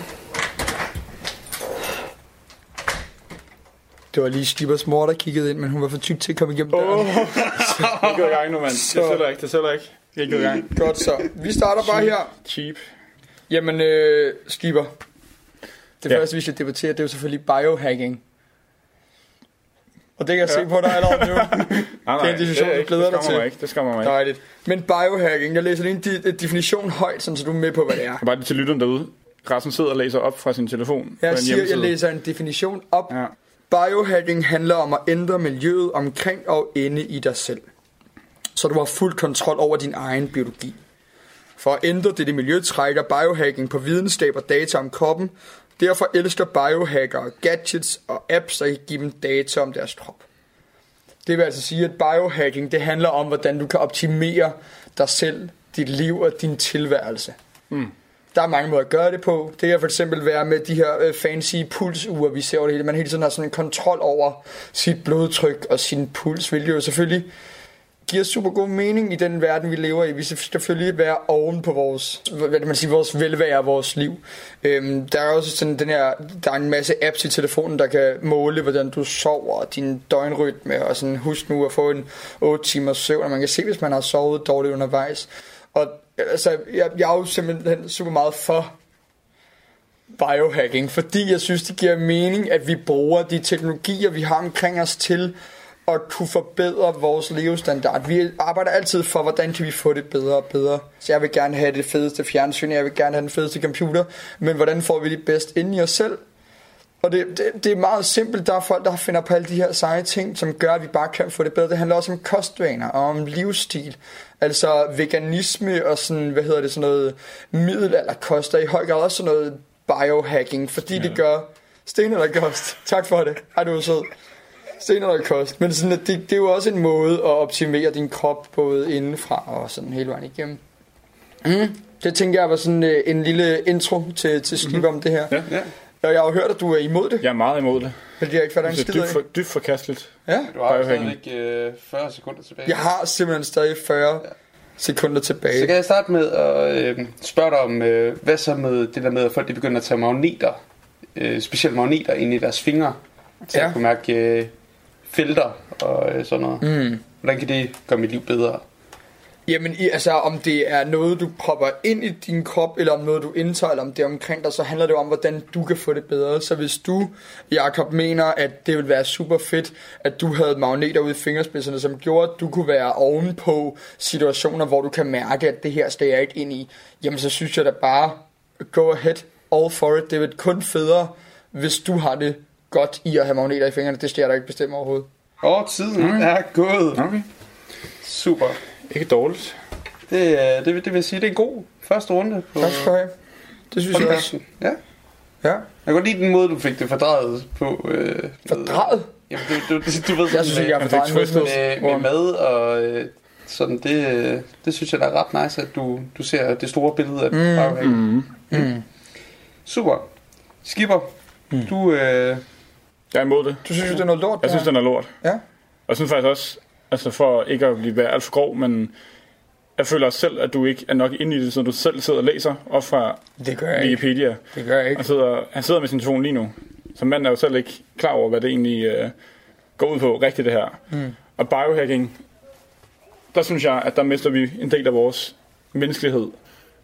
Det var lige Stibbers mor, der kiggede ind, men hun var for tyk til at komme igennem døren. Jeg går i gang nu, mand. Det Så- sælger ikke, det sælger ikke. Jeg går i gang. Godt så. Vi starter bare her. Cheap. Jamen, øh, Skipper. Det Ja. første, vi skal debattere, det er jo selvfølgelig biohacking. Og det kan jeg se på dig allerede nu. Nej, Det er en det, du glæder det dig til. Mig ikke. Det skammer mig ikke. Dejligt. Men biohacking, jeg læser lige en en definition højt, sådan, så du er med på, hvad det er. Bare lige til lytteren derude. Rasmus sidder og læser op fra sin telefon. Jeg siger, jeg læser en definition op. Ja. Biohacking handler om at ændre miljøet omkring og inde i dig selv. Så du har fuld kontrol over din egen biologi. For at ændre dette miljø trækker biohacking på videnskab og data om kroppen. Derfor elsker biohackere gadgets og apps, der kan give dem data om deres krop. Det vil altså sige, at biohacking, det handler om, hvordan du kan optimere dig selv, dit liv og din tilværelse. Mm. Der er mange måder at gøre det på. Det kan for eksempel være med de her øh, fancy pulsure, vi ser over det hele. Man hele tiden har sådan en kontrol over sit blodtryk og sin puls, hvilket jo selvfølgelig giver super god mening i den verden, vi lever i. Vi skal selvfølgelig være oven på vores, hvad det, man sige, vores velvære og vores liv. Øhm, der er også sådan den her, der er en masse apps i telefonen, der kan måle, hvordan du sover, din døgnrytme, og sådan husk nu at få en 8 timers søvn, og man kan se, hvis man har sovet dårligt undervejs. Og altså, jeg, jeg er jo simpelthen super meget for biohacking, fordi jeg synes, det giver mening, at vi bruger de teknologier, vi har omkring os til at kunne forbedre vores levestandard. Vi arbejder altid for, hvordan kan vi få det bedre og bedre. Så jeg vil gerne have det fedeste fjernsyn, jeg vil gerne have den fedeste computer, men hvordan får vi det bedst ind i os selv? Og det, det, det er meget simpelt. Der er folk, der finder på alle de her seje ting, som gør, at vi bare kan få det bedre. Det handler også om kostvaner og om livsstil. Altså veganisme og sådan, hvad hedder det, sådan noget middelalderkost, og i høj grad også sådan noget biohacking, fordi ja. det gør stenalderkost. Tak for det. Ej, du er sød. Stenalderkost. Men sådan, det, det er jo også en måde at optimere din krop, både indenfra og sådan hele vejen igennem. Mm. Det tænker jeg var sådan øh, en lille intro til, til Skib mm-hmm. om det her. Ja. Ja. Jeg har jo hørt, at du er imod det. Jeg er meget imod det. Fordi jeg ikke fatter en Det skid er af. dybt, for, dybt forkasteligt. Ja. Du har jo stadigvæk øh, 40 sekunder tilbage. Jeg har simpelthen stadig 40 sekunder Så tilbage. kan jeg starte med at øh, spørge dig om, øh, hvad så med det der med, at folk de begynder at tage magneter, øh, specielt magneter, ind i deres fingre, til Ja. at kunne mærke øh, felter og øh, sådan noget. Mm. Hvordan kan det gøre mit liv bedre? Jamen, i, altså om det er noget, du propper ind i din krop, eller om noget, du indtager, eller om det er omkring dig, så handler det om, hvordan du kan få det bedre. Så hvis du, Jakob, mener, at det ville være super fedt, at du havde magneter ude i fingerspidserne, som gjorde, at du kunne være ovenpå situationer, hvor du kan mærke, at det her skal jeg ikke ind i, jamen så synes jeg da bare, go ahead, all for it. Det er vel kun federe, hvis du har det godt i at have magneter i fingrene. Det skal jeg da ikke bestemme overhovedet. Åh, tiden mm. er gået. Okay. Super. Ikke dårligt. Det, øh, det, vil- det vil sige, det er en god første runde på Tak skal du have. Det synes jeg også. Ja. Ja. Jeg kan godt lide den måde, du fik det fordrejet på. Øh, med- Fordraget? Jamen, du, du, du, du ved, Jeg synes ikke, jeg har twistet. noget. med, med mad og øh, sådan, det, øh, det synes jeg da er ret nice, at du, du ser det store billede af mm. biohacking. Mm. Mm. Super. Skipper, mm. du... Øh, Jeg er imod det. Du synes det er noget lort? Jeg synes, det er lort. Ja. Og jeg synes faktisk også, altså for ikke at blive alt for grov, men jeg føler også selv, at du ikke er nok inde i det, så du selv sidder og læser op fra Det gør jeg ikke. Wikipedia. Det gør jeg ikke. Han sidder, han sidder med sin telefon lige nu. Så manden er jo selv ikke klar over, hvad det egentlig øh, går ud på rigtigt det her. Mm. Og biohacking, der synes jeg, at der mister vi en del af vores menneskelighed,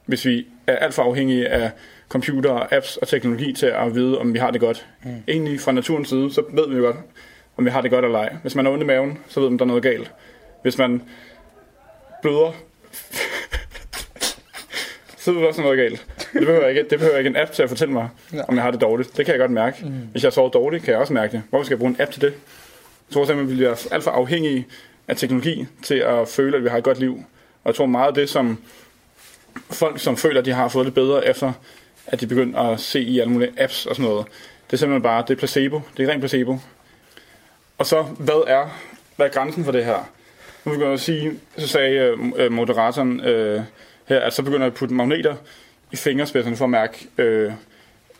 hvis vi er alt for afhængige af computer, apps og teknologi til at vide, om vi har det godt. Mm. Egentlig fra naturens side, så ved vi jo godt, om vi har det godt eller ej. Hvis man er ondt i maven, så ved man, der er noget galt. Hvis man bløder, så ved vi også, der noget galt. Det behøver, ikke, det behøver ikke en app til at fortælle mig, Ja. om jeg har det dårligt. Det kan jeg godt mærke. Mm. Hvis jeg sover dårligt, kan jeg også mærke det. Hvorfor skal jeg bruge en app til det? Jeg tror simpelthen, vi bliver alt for afhængige af teknologi til at føle, at vi har et godt liv. Og jeg tror meget af det, som folk, som føler, at de har fået det bedre efter, at de begynder at se i alle mulige apps og sådan noget, det er simpelthen bare, det er placebo. Det er rent placebo. Og så, hvad er, hvad er grænsen for det her? Nu vil jeg godt sige, så sagde øh, moderatoren øh, her, at så begynder jeg at putte magneter i fingerspidserne for at mærke øh,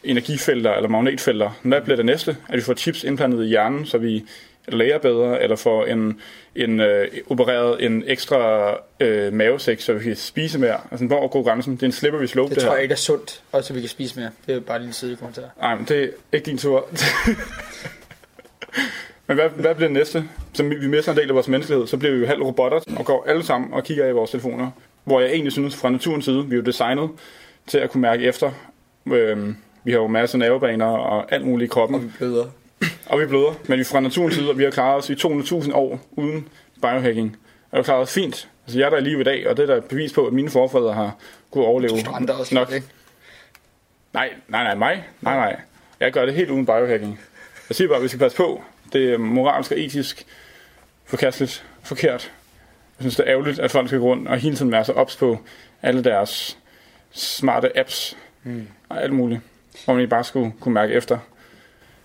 energifelter eller magnetfelter. Hvad bliver det næste? At vi får chips indplantet i hjernen, så vi lærer bedre, eller får en, en øh, opereret en ekstra øh, mavesæk, så vi kan spise mere. Altså, hvor går grænsen? Det er en slippery slope, Det det, tror her. jeg ikke er sundt, og så vi kan spise mere. Det er bare en side kommentar. Nej, men det er ikke din tur. men hvad, hvad bliver det næste? Så vi mister en del af vores menneskelighed, så bliver vi jo halv robotter og går alle sammen og kigger i vores telefoner. Hvor jeg egentlig synes, fra naturens side, vi er jo designet til at kunne mærke efter. Øhm, vi har jo masser af nervebaner og alt muligt i kroppen. Og vi bløder. Og vi bløder. Men vi fra naturens side, vi har klaret os i 200.000 år uden biohacking. Og vi har klaret os fint. Altså jeg er der i live i dag, og det er der bevis på, at mine forfædre har kunnet overleve. Andre også nok. ikke? Nej, nej, nej, mig? Nej, nej. Jeg gør det helt uden biohacking. Jeg siger bare, at vi skal passe på. Det er moralsk og etisk forkasteligt, forkert. Jeg synes, det er ærgerligt, at folk skal gå rundt og hele tiden være så ops på alle deres smarte apps mm. og alt muligt. Hvor man ikke bare skulle kunne mærke efter.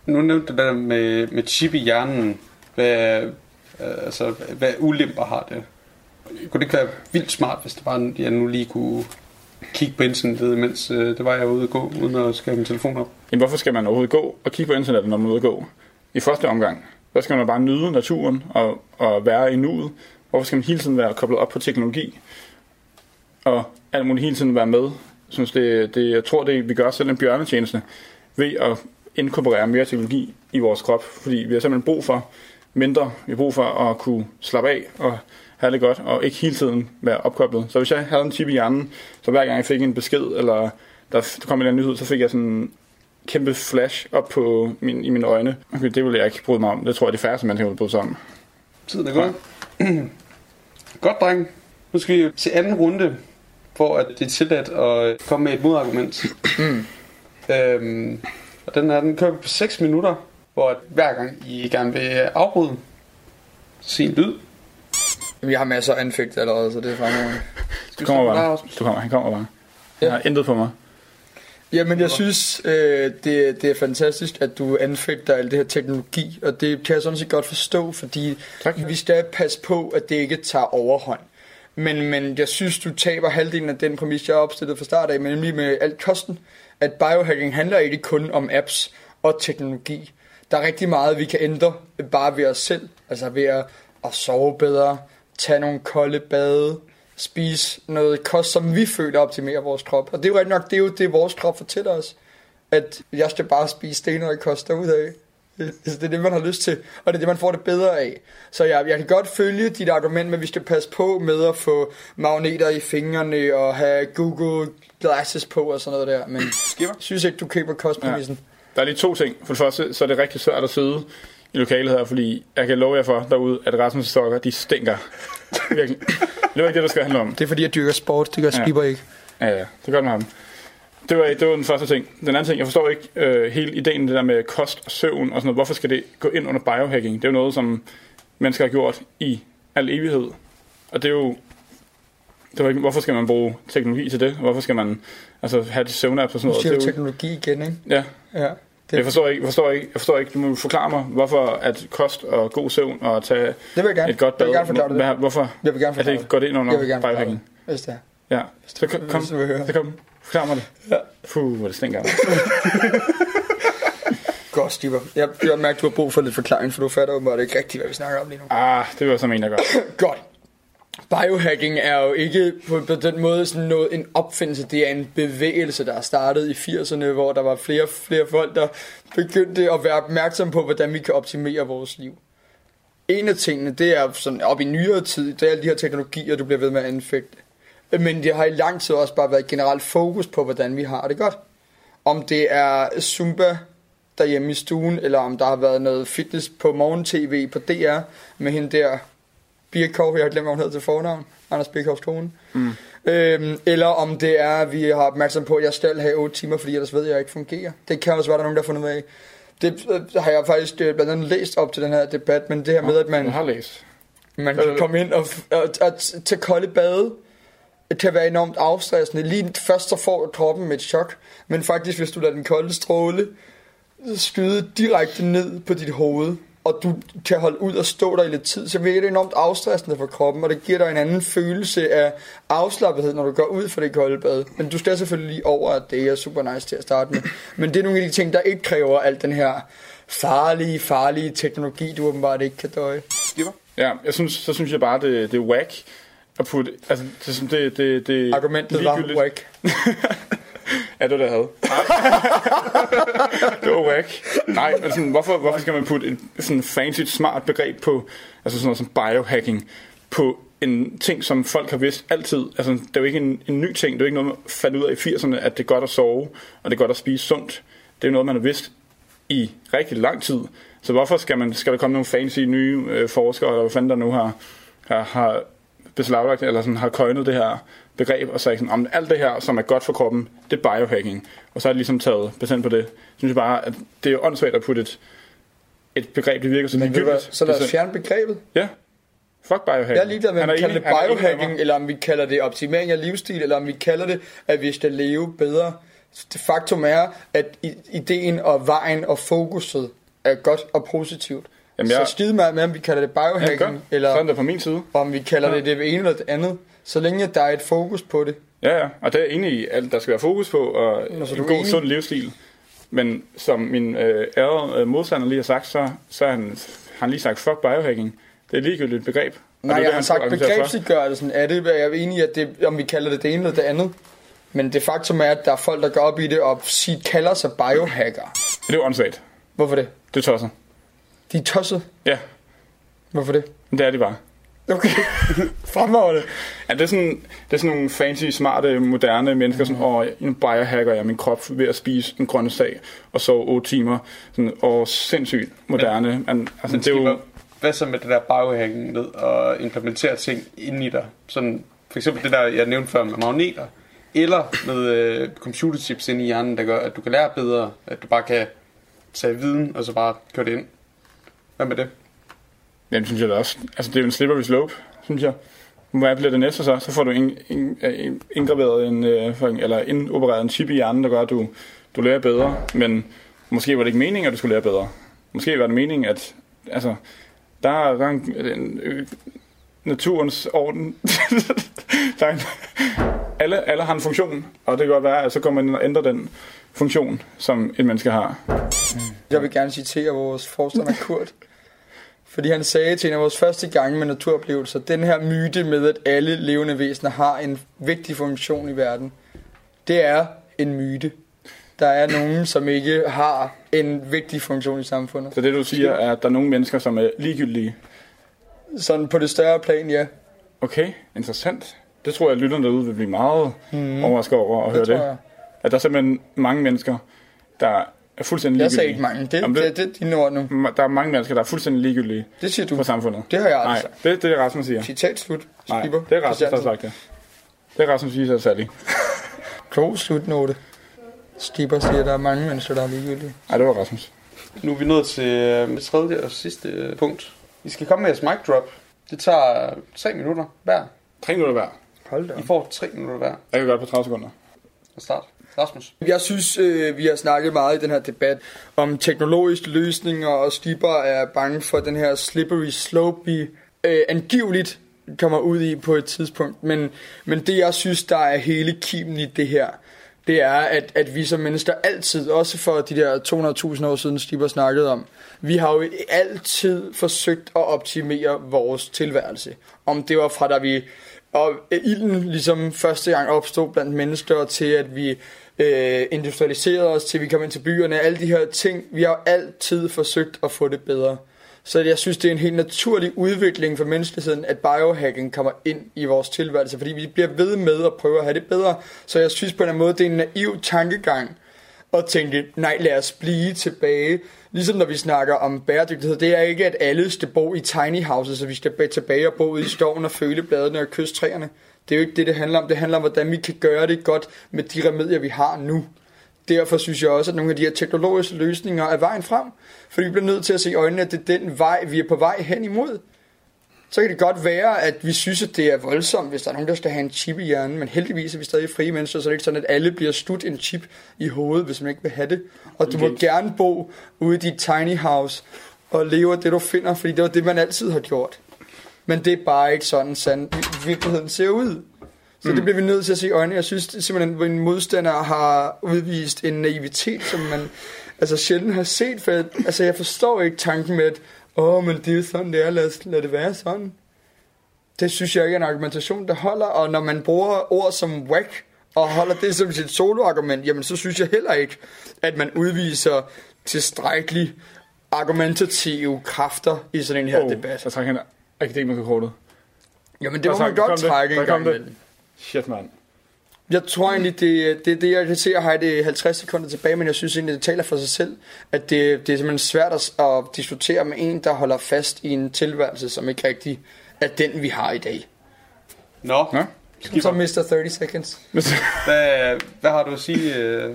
nu nævnte du det der med, med chip i hjernen. Hvad, Øh, altså, hvad ulemper har det? Kunne det ikke være vildt smart, hvis det bare, jeg nu lige kunne kigge på internettet, mens øh, det var, jeg var ude at gå, uden at skære min telefon op? Jamen, hvorfor skal man overhovedet gå og kigge på internettet, når man er ude at gå? I første omgang, så skal man bare nyde naturen og, og være i nuet. Hvorfor skal man hele tiden være koblet op på teknologi? Og alt muligt hele tiden være med. Jeg, synes, det, det, jeg tror, det, vi gør selv en bjørnetjeneste ved at inkorporere mere teknologi i vores krop. Fordi vi har simpelthen brug for mindre. Vi har brug for at kunne slappe af og have det godt, og ikke hele tiden være opkoblet. Så hvis jeg havde en chip i hjernen, så hver gang jeg fik en besked, eller der kom en nyhed, så fik jeg sådan kæmpe flash op på min, i mine øjne. Okay, det ville jeg ikke bryde mig om. Det tror jeg, de færreste mennesker ville bryde sig om. Tiden er gået. Godt, dreng. Nu skal vi til anden runde, hvor at det er tilladt at komme med et modargument. øhm, og den her, den kører på 6 minutter, hvor at hver gang I gerne vil afbryde, sig en lyd. Jamen, jeg har masser af anfægt allerede, så det er fremragende. Du kommer bare. Du kommer, han kommer bare. Jeg har intet på mig. Jamen, jeg synes, øh, det, det er fantastisk, at du anfægter alt det her teknologi, og det kan jeg sådan set godt forstå, fordi Tak. vi skal passe på, at det ikke tager overhånd. Men, men jeg synes, du taber halvdelen af den præmis, jeg har opstillet fra start af, men nemlig med alt kosten, at biohacking handler ikke kun om apps og teknologi. Der er rigtig meget, vi kan ændre bare ved os selv, altså ved at, at sove bedre, tage nogle kolde bade, spise noget kost, som vi føler optimerer vores krop. Og det er jo rigtig nok, det er jo det, vores krop fortæller os, at jeg skal bare spise stenøj kost derudaf. Altså, det er det, man har lyst til, og det er det, man får det bedre af. Så jeg, jeg kan godt følge dit argument med, at vi skal passe på med at få magneter i fingrene og have Google Glasses på og sådan noget der. Men jeg synes ikke, du køber kostpræmissen. Der er lige to ting. For det første, så er det rigtig svært at sidde i lokalet her, fordi jeg kan love jer for derude, at Rasmus' sokker, de stinker. Virkelig. Det var ikke det, der skal handle om. Det er fordi, jeg dyrker sport, det gør Ja. Skipper ikke. Ja, ja, det godt med ham. Det var, det var den første ting. Den anden ting, jeg forstår ikke øh, hele ideen, det der med kost og søvn og sådan noget. Hvorfor skal det gå ind under biohacking? Det er jo noget, som mennesker har gjort i al evighed. Og det er jo... Det var ikke, hvorfor skal man bruge teknologi til det? Hvorfor skal man altså, have de søvnapps og sådan Nu noget? siger Det er jo, teknologi igen, ikke? ja, Ja. Det, jeg forstår ikke, jeg forstår ikke, jeg forstår ikke, du må forklare mig, hvorfor at kost og god søvn og tage det vil jeg gerne. et godt Jeg bad, vil gerne forklare det. hvad- hvorfor Jeg vil gerne er forklare det det. går det ind under Jeg vil gerne forklare det, hvis det er. Ja, så kom, kom, så kom, forklar mig det. Ja. Puh, hvor det stinker. Godt, Skipper. Jeg, jeg mærker, du har brug for lidt forklaring, for du fatter åbenbart ikke rigtigt, hvad vi snakker om lige nu. Ah, det var som en, jeg gør. Godt. Biohacking er jo ikke på, på den måde sådan noget en opfindelse, det er en bevægelse, der er startet i 80'erne, hvor der var flere flere folk, der begyndte at være opmærksom på, hvordan vi kan optimere vores liv. En af tingene, det er sådan op i nyere tid, det er alle de her teknologier, du bliver ved med at anfægte. Men det har i lang tid også bare været generelt fokus på, hvordan vi har det godt. Om det er Zumba derhjemme i stuen, eller om der har været noget fitness på morgen-tv på DR, med hende der Birkov, jeg har glemt, hvad hun hedder til fornavn, Anders Birkovs kone. Mm. Øhm, eller om det er, at vi har opmærksom på, at jeg skal have 8 timer, fordi ellers ved jeg, at jeg ikke fungerer. Det kan også være, der er nogen, der har fundet ud af. Det øh, har jeg faktisk øh, blandt andet læst op til den her debat, men det her med, at man, Jeg har læst. man kan komme ind og, og, og tage kolde bade, kan være enormt afstressende. Lige først så får kroppen et chok, men faktisk hvis du lader den kolde stråle skyde direkte ned på dit hoved, og du kan holde ud og stå der i lidt tid, så virker det enormt afstressende for kroppen, og det giver dig en anden følelse af afslappethed, når du går ud for det kolde bad. Men du skal selvfølgelig lige over, at det er super nice til at starte med. Men det er nogle af de ting, der ikke kræver alt den her farlige, farlige teknologi, du åbenbart ikke kan døje. Ja, jeg synes, så synes jeg bare, det, det er whack at putte... Altså, det, er det, det, det Argumentet var whack. Var det, jeg havde. det var whack. Nej, men sådan, hvorfor, hvorfor skal man putte et sådan fancy, smart begreb på, altså sådan noget som biohacking, på en ting, som folk har vidst altid. Altså, det er jo ikke en, en ny ting. Det er jo ikke noget, man fandt ud af i 80'erne, at det er godt at sove, og det er godt at spise sundt. Det er jo noget, man har vidst i rigtig lang tid. Så hvorfor skal, man, skal der komme nogle fancy nye øh, forskere, eller hvad fanden der nu har, har, har beslaglagt, eller sådan har køjnet det her begreb, og sagt sådan, om alt det her, som er godt for kroppen, det er biohacking. Og så er det ligesom taget patent på det. Så synes jeg bare, at det er jo åndssvagt at putte et, et begreb, det virker så ligegyldigt. så lad Det er os fjerne begrebet. Ja. Fuck biohacking. Jeg er ligeglad med, om vi er kalder det biohacking, eller om vi kalder det optimering af livsstil, eller om vi kalder det, at vi skal leve bedre. Det faktum er, at ideen og vejen og fokuset er godt og positivt. Jamen, Så jeg, skide meget med, om vi kalder det ja, biohacking, godt. eller Sådan er det på min side. om vi kalder det det ene eller det andet. Så længe der er et fokus på det. Ja, ja, og det er enig i, at der skal være fokus på, og Nå, en god, enig? sund livsstil. Men som min øh, ærede øh, modstander lige har sagt, så, så har han, han lige sagt, fuck biohacking. Det er ligegyldigt et begreb. Nej, det jeg har han sagt begrebsliggørelsen af det. Jeg er enig i, at det, om vi kalder det det ene eller det andet. Men det faktum er, at der er folk, der går op i det og siger, kalder sig biohacker. Det er jo åndssvagt. Hvorfor det? Det er tosset. De er tosset. Ja, Hvorfor det? det er de bare. Okay. Fremragende. Ja, det er sådan, det er sådan nogle fancy, smarte, moderne mennesker, Mhm. sådan, og en biohacker jeg min krop ved at spise en grøn sag og sove 8 timer, sådan, og sindssygt moderne. Men, altså, Men det er jo, Hvad så med det der biohacking med at implementere ting ind i dig? Sådan, for eksempel det der, jeg nævnte før med magneter. Eller med øh, computerchips ind i hjernen, der gør, at du kan lære bedre. At du bare kan tage viden, og så bare køre det ind. Hvad med det? Jamen, synes jeg da også. Altså, det er jo en slippery slope, synes jeg. Hvad bliver det næste så? Så får du ind, ind, ind, indgraveret en, øh, en- eller indopereret en chip i hjernen, der gør, at du, du lærer bedre. Men måske var det ikke meningen, at du skulle lære bedre. Måske var det meningen, at altså, der er, en, øh, en, øh, naturens orden. der en, alle, alle har en funktion, og det kan godt være, at så kommer man ind og ændrer den funktion, som et menneske har. Jeg vil gerne citere vores forstander Kurt. Fordi han sagde til en af vores første gange med naturoplevelser, den her myte med, at alle levende væsener har en vigtig funktion i verden, det er en myte. Der er nogen, som ikke har en vigtig funktion i samfundet. Så det du siger er, at der er nogle mennesker, som er ligegyldige. Sådan på det større plan, ja. Okay, interessant. Det tror jeg, at lytterne derude vil blive meget mm. overrasket over at høre Det tror det. jeg. At der er simpelthen mange mennesker, der er fuldstændig Jeg ligegyldige. sagde ikke mange. Det, Jamen, det, det, det er dine ord nu. Der er mange mennesker, der er fuldstændig ligegyldige Det siger du. for samfundet. Det har jeg aldrig Nej, sagt. det, det er det, Rasmus siger. Citat slut. Nej, Skipper. det er Rasmus, der har sagt det. Det er Rasmus, der siger Sally. Klog slutnote. Skipper siger, at der er mange mennesker, der er ligegyldige. Nej, det var Rasmus. Nu er vi nået til øh, det tredje og sidste øh, punkt. I skal komme med jeres mic drop. Det tager øh, tre minutter hver. Tre minutter hver. Hold da. I får tre minutter hver. Jeg kan gøre det på 30 sekunder. Fra start. Rasmus. Jeg synes, øh, vi har snakket meget i den her debat om teknologiske løsninger, og Skipper er bange for den her slippery slope, vi øh, angiveligt kommer ud i på et tidspunkt. Men, men det, jeg synes, der er hele kimen i det her, det er, at, at vi som mennesker altid, også for de der 200.000 år siden, Skipper snakkede om, vi har jo altid forsøgt at optimere vores tilværelse. Om det var fra da vi og ilden ligesom første gang opstod blandt mennesker til at vi øh, industrialiserede os, til vi kom ind til byerne, alle de her ting, vi har altid forsøgt at få det bedre. Så jeg synes, det er en helt naturlig udvikling for menneskeligheden, at biohacking kommer ind i vores tilværelse, fordi vi bliver ved med at prøve at have det bedre. Så jeg synes på en eller anden måde, det er en naiv tankegang og tænkte, nej, lad os blive tilbage. Ligesom når vi snakker om bæredygtighed, det er ikke, at alle skal bo i tiny houses, så vi skal tilbage og bo ude i skoven og føle bladene og kysse træerne. Det er jo ikke det, det handler om. Det handler om, hvordan vi kan gøre det godt med de remedier, vi har nu. Derfor synes jeg også, at nogle af de her teknologiske løsninger er vejen frem. Fordi vi bliver nødt til at se i øjnene, at det er den vej, vi er på vej hen imod. Så kan det godt være, at vi synes, at det er voldsomt, hvis der er nogen, der skal have en chip i hjernen. Men heldigvis er vi stadig frie mennesker, så det er ikke sådan, at alle bliver studt en chip i hovedet, hvis man ikke vil have det. Og du må gerne bo ude i dit tiny house og leve af det, du finder, fordi det var det, man altid har gjort. Men det er bare ikke sådan, sand virkeligheden ser ud. Så mm. det bliver vi nødt til at se i øjnene. Jeg synes simpelthen, at en modstander har udvist en naivitet, som man altså sjældent har set. For jeg, altså, jeg forstår ikke tanken med, at åh, men det er jo sådan, det er. Lad, os- lad det være sådan. Det synes jeg ikke er en argumentation, der holder. Og når man bruger ord som whack, og holder det som sit soloargument, jamen så synes jeg heller ikke, at man udviser tilstrækkeligt argumentative kræfter i sådan en her Oh, debat. så trækker han akademikerkortet. Jamen det må Der man kom godt det. trække Der en gang det. imellem. Shit, mand. Jeg tror egentlig, det, det, det jeg kan se, jeg har det 50 sekunder tilbage, men jeg synes egentlig, det taler for sig selv, at det, det er simpelthen svært at, at diskutere med en, der holder fast i en tilværelse, som ikke rigtig er den, vi har i dag. Nå, Ja? Så mister 30 seconds. hvad, hvad har du at sige? Øh?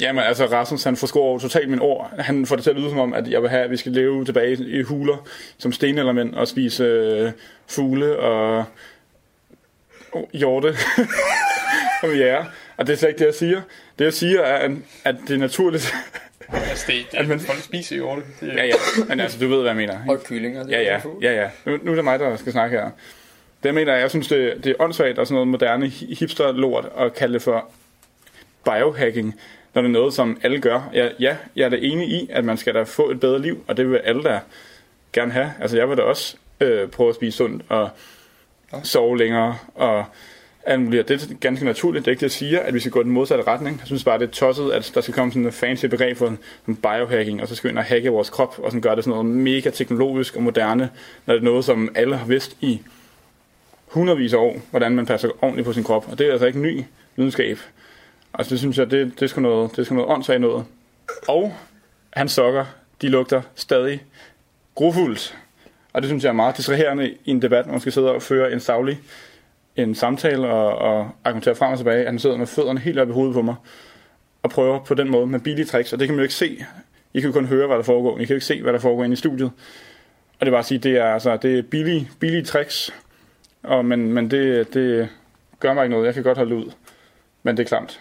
Jamen, altså Rasmus, han forskår totalt min ord. Han får det til at lyde som om, at jeg vil have, at vi skal leve tilbage i huler som stenelement og spise øh, fugle og oh, hjorte som jæger. Og det er slet ikke det, jeg siger. Det, jeg siger, er, at- det er naturligt, Altså, det, det, At man- folk spiser jo det. det Ja, ja. Men altså, du ved, hvad jeg mener. ikke? Og kyllinger. det Ja, er ja. ja, ja. Nu, nu er det mig, der skal snakke her. Det mener jeg, jeg synes, det, det er åndssvagt og sådan noget moderne hi- hipster-lort at kalde det for biohacking, når det er noget, som alle gør. Ja, ja, jeg er da enig i, at man skal da få et bedre liv, og det vil alle da gerne have. Altså, jeg vil da også øh, prøve at spise sundt og sove længere og annullere. Det er ganske naturligt. Det er ikke det, jeg siger, at vi skal gå i den modsatte retning. Jeg synes bare, det er tosset, at der skal komme sådan en fancy begreb for en biohacking, og så skal vi ind og hacke vores krop, og sådan gøre det sådan noget mega teknologisk og moderne, når det er noget, som alle har vidst i hundredvis af år, hvordan man passer ordentligt på sin krop. Og det er altså ikke ny videnskab. Altså det synes jeg, det, det er sgu noget, det er sgu noget åndssvagt noget. Og hans sokker, de lugter stadig grufuldt. Og det synes jeg er meget distraherende i en debat, når man skal sidde og føre en savlig en samtale og, og argumentere frem og tilbage, at han sidder med fødderne helt oppe i hovedet på mig, og prøver på den måde med billige tricks, og det kan man jo ikke se. I kan jo kun høre, hvad der foregår, I kan jo ikke se, hvad der foregår inde i studiet. Og det er bare at sige, det er, altså, det er billige, billige tricks, og, men, men det, det gør mig ikke noget. Jeg kan godt holde ud. Men det er klamt.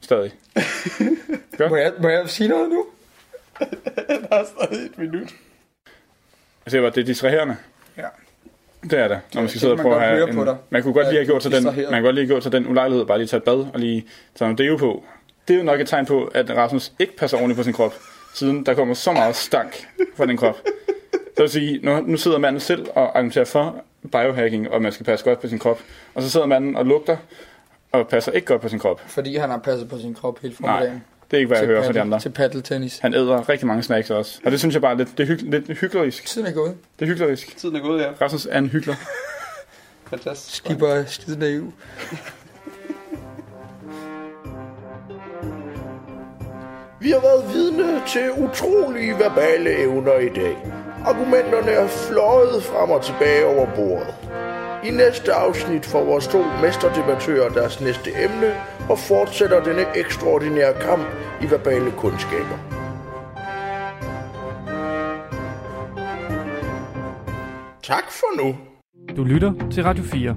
Stadig. Må jeg, må jeg sige noget nu? Der er stadig et minut. Altså, det er distraherende. Det er det, når man skal sidde og prøve at have en, dig. Man kunne godt lige have gjort sig den, man kunne godt lige have gjort sig den ulejlighed, bare lige tage et bad og lige tage noget deo på. Det er jo nok et tegn på, at Rasmus ikke passer ordentligt på sin krop, siden der kommer så meget stank fra den krop. Så vil sige, nu, nu sidder manden selv og argumenterer for biohacking, og man skal passe godt på sin krop. Og så sidder manden og lugter, og passer ikke godt på sin krop. Fordi han har passet på sin krop hele Nej, formiddagen. Det er ikke, hvad jeg hører fra de paddle- andre. Til paddeltennis. Han æder rigtig mange snacks også. Og det synes jeg bare er lidt, det er hygg, lidt hyklerisk. Tiden er gået. Det er hyklerisk. Tiden er gået, ja. Rasmus er en hykler. Fantastisk. Skipper er skide naiv. Vi har været vidne til utrolige verbale evner i dag. Argumenterne er fløjet frem og tilbage over bordet. I næste afsnit får vores to mesterdebattører deres næste emne og fortsætter denne ekstraordinære kamp i verbale kundskaber. Tak for nu. Du lytter til Radio 4.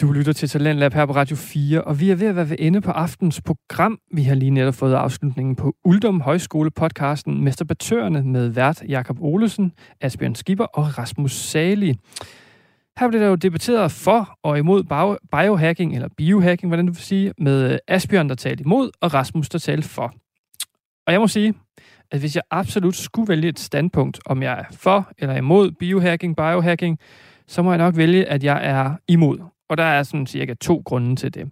Du lytter til Talentlab her på Radio 4, og vi er ved at være ved ende på aftens program. Vi har lige netop fået afslutningen på Uldum Højskole podcasten Mesterbatørerne med vært Jakob Olesen, Asbjørn Skipper og Rasmus Sali. Her blev der jo debatteret for og imod biohacking, eller biohacking, hvordan du vil sige, med Asbjørn, der talte imod, og Rasmus, der talte for. Og jeg må sige, at hvis jeg absolut skulle vælge et standpunkt, om jeg er for eller imod biohacking, biohacking, så må jeg nok vælge, at jeg er imod. Og der er sådan cirka to grunde til det.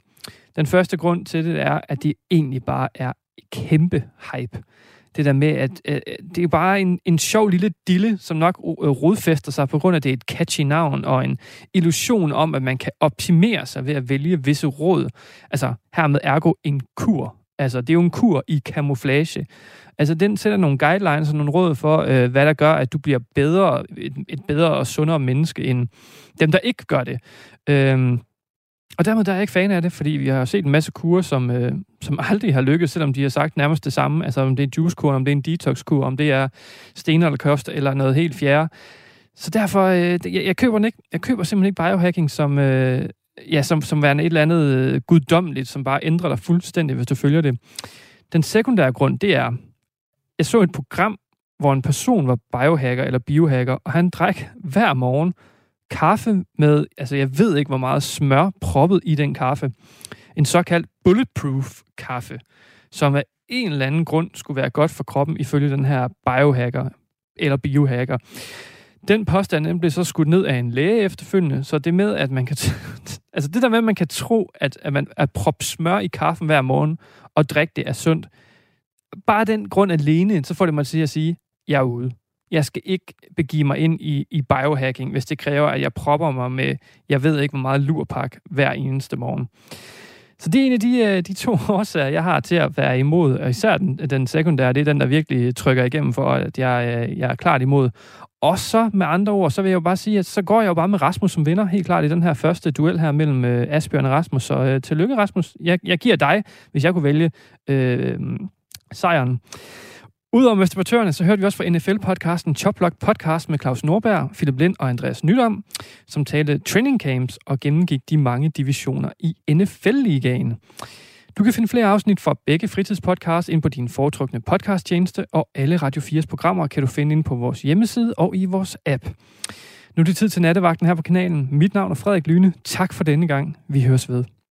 Den første grund til det er, at det egentlig bare er kæmpe hype. Det der med, at øh, det er jo bare en, en sjov lille dille, som nok øh, rodfæster sig på grund af, at det er et catchy navn og en illusion om, at man kan optimere sig ved at vælge visse råd. Altså hermed ergo en kur. Altså det er jo en kur i camouflage. Altså, den sætter nogle guidelines og nogle råd for, øh, hvad der gør, at du bliver bedre, et, et bedre og sundere menneske end dem, der ikke gør det. Øh, og dermed der er jeg ikke fan af det, fordi vi har set en masse kurer, som, øh, som aldrig har lykkes, selvom de har sagt nærmest det samme. Altså om det er en juicekur, om det er en detoxkur, om det er stener eller kost eller noget helt fjerde. Så derfor, øh, jeg, jeg køber den ikke. Jeg køber simpelthen ikke biohacking som, øh, ja, som, som værende et eller andet øh, guddommeligt, som bare ændrer dig fuldstændig, hvis du følger det. Den sekundære grund, det er, jeg så et program, hvor en person var biohacker eller biohacker, og han drak hver morgen kaffe med, altså jeg ved ikke, hvor meget smør proppet i den kaffe. En såkaldt bulletproof kaffe, som af en eller anden grund skulle være godt for kroppen, ifølge den her biohacker eller biohacker. Den påstand den blev så skudt ned af en læge efterfølgende, så det med, at man kan... T- altså det der med, at man kan tro, at, at man at proppe smør i kaffen hver morgen og drikke det er sundt, bare den grund alene, så får det mig til at sige, jeg er ude. Jeg skal ikke begive mig ind i, i biohacking, hvis det kræver, at jeg propper mig med, jeg ved ikke, hvor meget lurpak hver eneste morgen. Så det er en af de, øh, de to årsager, jeg har til at være imod, og især den, øh, den sekundære, det er den, der virkelig trykker igennem for, at jeg, øh, jeg er klart imod. Og så med andre ord, så vil jeg jo bare sige, at så går jeg jo bare med Rasmus som vinder, helt klart i den her første duel her mellem øh, Asbjørn og Rasmus. Så øh, tillykke, Rasmus. Jeg, jeg giver dig, hvis jeg kunne vælge øh, sejren. Udover Mesteratørerne, så hørte vi også fra NFL-podcasten Choplock Podcast med Claus Norberg, Philip Lind og Andreas Nydom, som talte training camps og gennemgik de mange divisioner i NFL-ligaen. Du kan finde flere afsnit fra begge fritidspodcasts ind på din foretrukne podcasttjeneste, og alle Radio 4's programmer kan du finde ind på vores hjemmeside og i vores app. Nu er det tid til nattevagten her på kanalen. Mit navn er Frederik Lyne. Tak for denne gang. Vi høres ved.